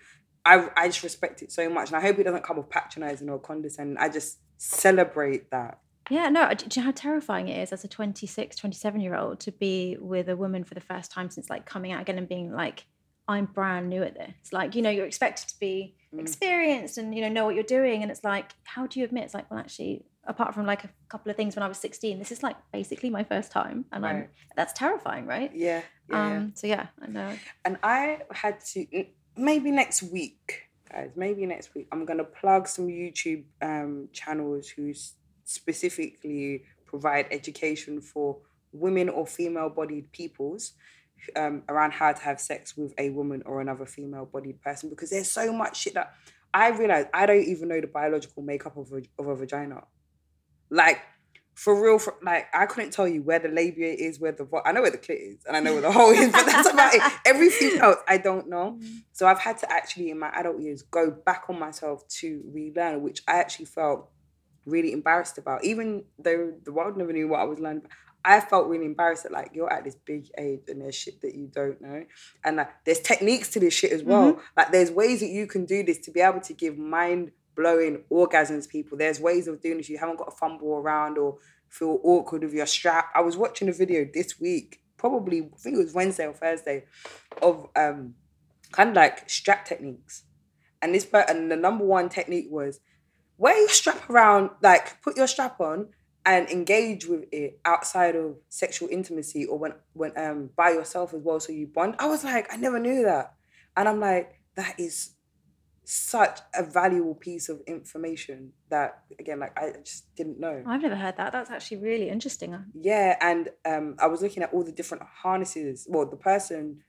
I I just respect it so much, and I hope it doesn't come off patronizing or condescending. I just celebrate that.
Yeah, no, do you know how terrifying it is as a 26, 27 year old to be with a woman for the first time since like coming out again and being like, I'm brand new at this. Like, you know, you're expected to be experienced and, you know, know what you're doing. And it's like, how do you admit? It's like, well, actually, apart from like a couple of things when I was 16, this is like basically my first time. And I'm, that's terrifying, right?
Yeah, yeah, yeah.
um, So yeah, I know.
And I had to maybe next week, guys. Maybe next week, I'm gonna plug some YouTube um, channels who s- specifically provide education for women or female-bodied peoples um, around how to have sex with a woman or another female-bodied person. Because there's so much shit that I realize I don't even know the biological makeup of a, of a vagina. Like for real, for, like I couldn't tell you where the labia is, where the vo- I know where the clit is, and I know where the hole is, but that's about it. Everything else I don't know. So I've had to actually, in my adult years, go back on myself to relearn, which I actually felt really embarrassed about. Even though the world never knew what I was learning, I felt really embarrassed that like you're at this big age and there's shit that you don't know, and like there's techniques to this shit as well. Like there's ways that you can do this to be able to give mind blowing orgasms people. There's ways of doing this. You haven't got to fumble around or feel awkward with your strap. I was watching a video this week, probably I think it was Wednesday or Thursday, of um kind of like strap techniques. And this and the number one technique was wear your strap around, like put your strap on and engage with it outside of sexual intimacy or when when um by yourself as well so you bond. I was like, I never knew that. And I'm like, that is such a valuable piece of information that again like i just didn't know
i've never heard that that's actually really interesting
yeah and um i was looking at all the different harnesses well the person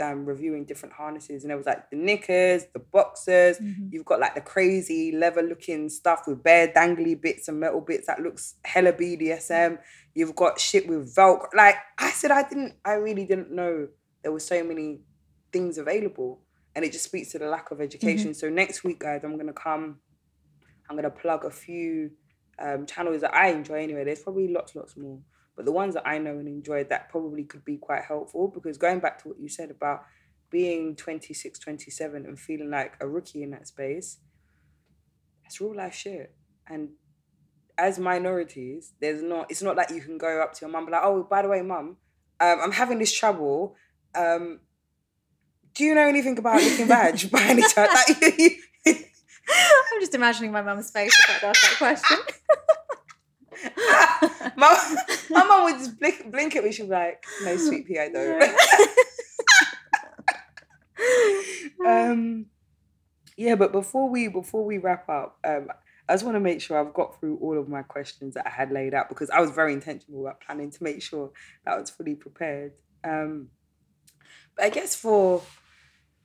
um, reviewing different harnesses and it was like the knickers the boxers mm-hmm. you've got like the crazy leather looking stuff with bare dangly bits and metal bits that looks hella bdsm you've got shit with velcro like i said i didn't i really didn't know there were so many things available and it just speaks to the lack of education. Mm-hmm. So next week, guys, I'm gonna come. I'm gonna plug a few um, channels that I enjoy anyway. There's probably lots, lots more, but the ones that I know and enjoy that probably could be quite helpful because going back to what you said about being 26, 27 and feeling like a rookie in that space, that's real life shit. And as minorities, there's not. It's not like you can go up to your mum be like, "Oh, by the way, mum, um, I'm having this trouble. Um, do you know anything about looking badge by any chance? Like,
I'm just imagining my mum's face if I asked that question.
my, my mum would just blink, blink at me. She'd be like, "No, sweet pea, I don't." um, yeah, but before we before we wrap up, um, I just want to make sure I've got through all of my questions that I had laid out because I was very intentional about planning to make sure that I was fully prepared. Um, but I guess for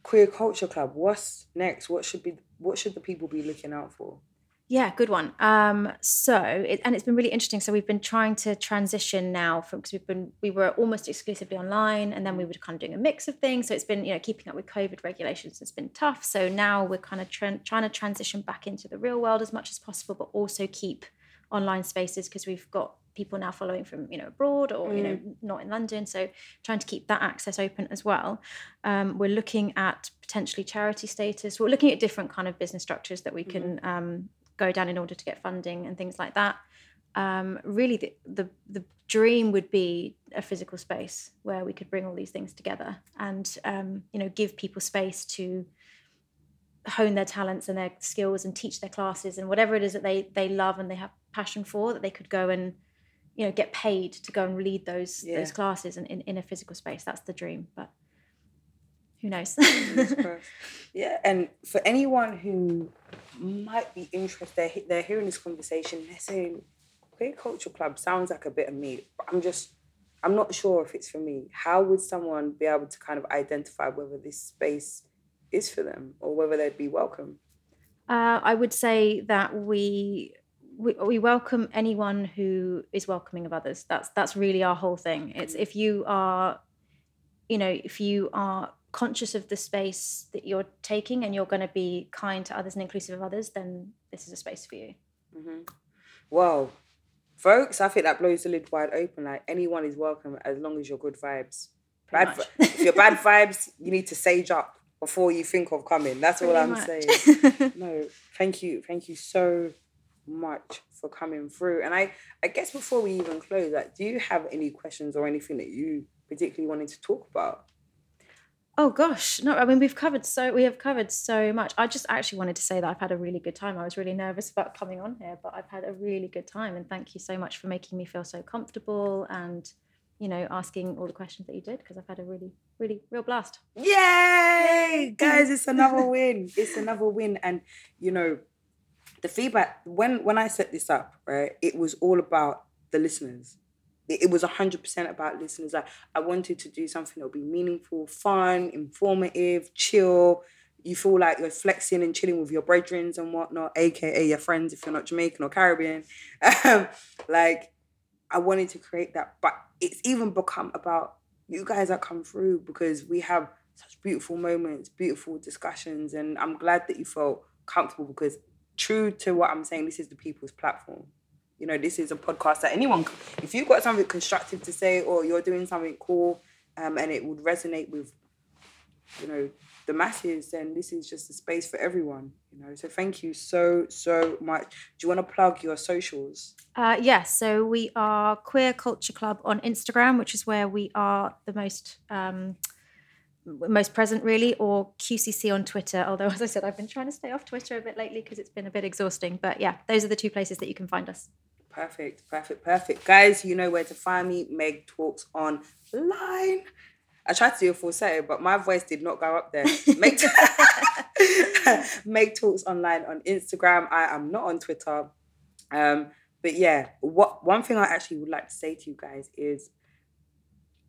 Queer Culture Club, what's next? What should be what should the people be looking out for?
Yeah, good one. Um, so, it, and it's been really interesting. So we've been trying to transition now from because we've been we were almost exclusively online, and then we were kind of doing a mix of things. So it's been you know keeping up with COVID regulations has been tough. So now we're kind of tra- trying to transition back into the real world as much as possible, but also keep online spaces because we've got people now following from you know abroad or mm. you know mm. not in London. So trying to keep that access open as well. Um, we're looking at potentially charity status. We're looking at different kind of business structures that we can mm. um, go down in order to get funding and things like that. Um, really, the, the the dream would be a physical space where we could bring all these things together and um, you know give people space to hone their talents and their skills and teach their classes and whatever it is that they they love and they have passion for that they could go and you know get paid to go and lead those yeah. those classes in, in, in a physical space that's the dream but who knows?
Yeah and for anyone who might be interested they're hearing this conversation they're saying queer culture club sounds like a bit of me but i'm just i'm not sure if it's for me. How would someone be able to kind of identify whether this space is for them or whether they'd be welcome?
Uh, i would say that we we, we welcome anyone who is welcoming of others. That's that's really our whole thing. It's if you are, you know, if you are conscious of the space that you're taking and you're going to be kind to others and inclusive of others, then this is a space for you.
Mm-hmm. Well, folks, I think that blows the lid wide open. Like anyone is welcome as long as you're good vibes. bad, if you're bad vibes, you need to sage up before you think of coming. That's Pretty all I'm much. saying. no, thank you, thank you so much for coming through. And I, I guess before we even close, like, do you have any questions or anything that you particularly wanted to talk about?
Oh gosh, no. I mean, we've covered so we have covered so much. I just actually wanted to say that I've had a really good time. I was really nervous about coming on here, but I've had a really good time, and thank you so much for making me feel so comfortable and you know asking all the questions that you did because I've had a really, really, real blast.
Yay, guys! It's another win. It's another win, and you know the feedback when when I set this up, right, it was all about the listeners. It, was hundred percent about listeners. Like I wanted to do something that would be meaningful, fun, informative, chill. You feel like you're flexing and chilling with your brethren and whatnot, aka your friends if you're not Jamaican or Caribbean. Um, like I wanted to create that, but it's even become about you guys that come through because we have such beautiful moments, beautiful discussions, and I'm glad that you felt comfortable because true to what I'm saying, this is the people's platform. You know, this is a podcast that anyone, if you've got something constructive to say or you're doing something cool um, and it would resonate with, you know, the masses, then this is just a space for everyone. You know, so thank you so so much. Do you want to plug your socials?
Uh, yes. Yeah, so we are Queer Culture Club on Instagram, which is where we are the most. Um, most present really, or QCC on Twitter. Although, as I said, I've been trying to stay off Twitter a bit lately because it's been a bit exhausting. But yeah, those are the two places that you can find us.
Perfect, perfect, perfect. Guys, you know where to find me. Meg Talks online. I tried to do a falsetto, but my voice did not go up there. Meg, Meg Talks online on Instagram. I am not on Twitter. Um, but yeah, what one thing I actually would like to say to you guys is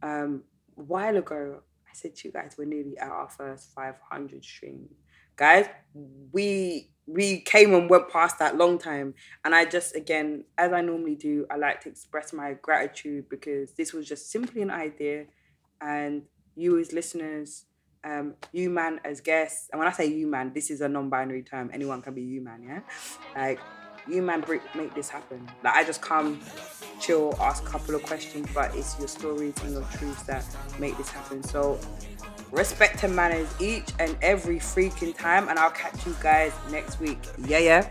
um, a while ago, I said to you guys, we're nearly at our first 500 streams. Guys, we we came and went past that long time. And I just, again, as I normally do, I like to express my gratitude because this was just simply an idea. And you as listeners, um, you man as guests, and when I say you man, this is a non-binary term. Anyone can be you man, yeah? Like you man make this happen. Like I just come, chill, ask a couple of questions, but it's your stories and your truths that make this happen. So respect and manners each and every freaking time, and I'll catch you guys next week. Yeah, yeah.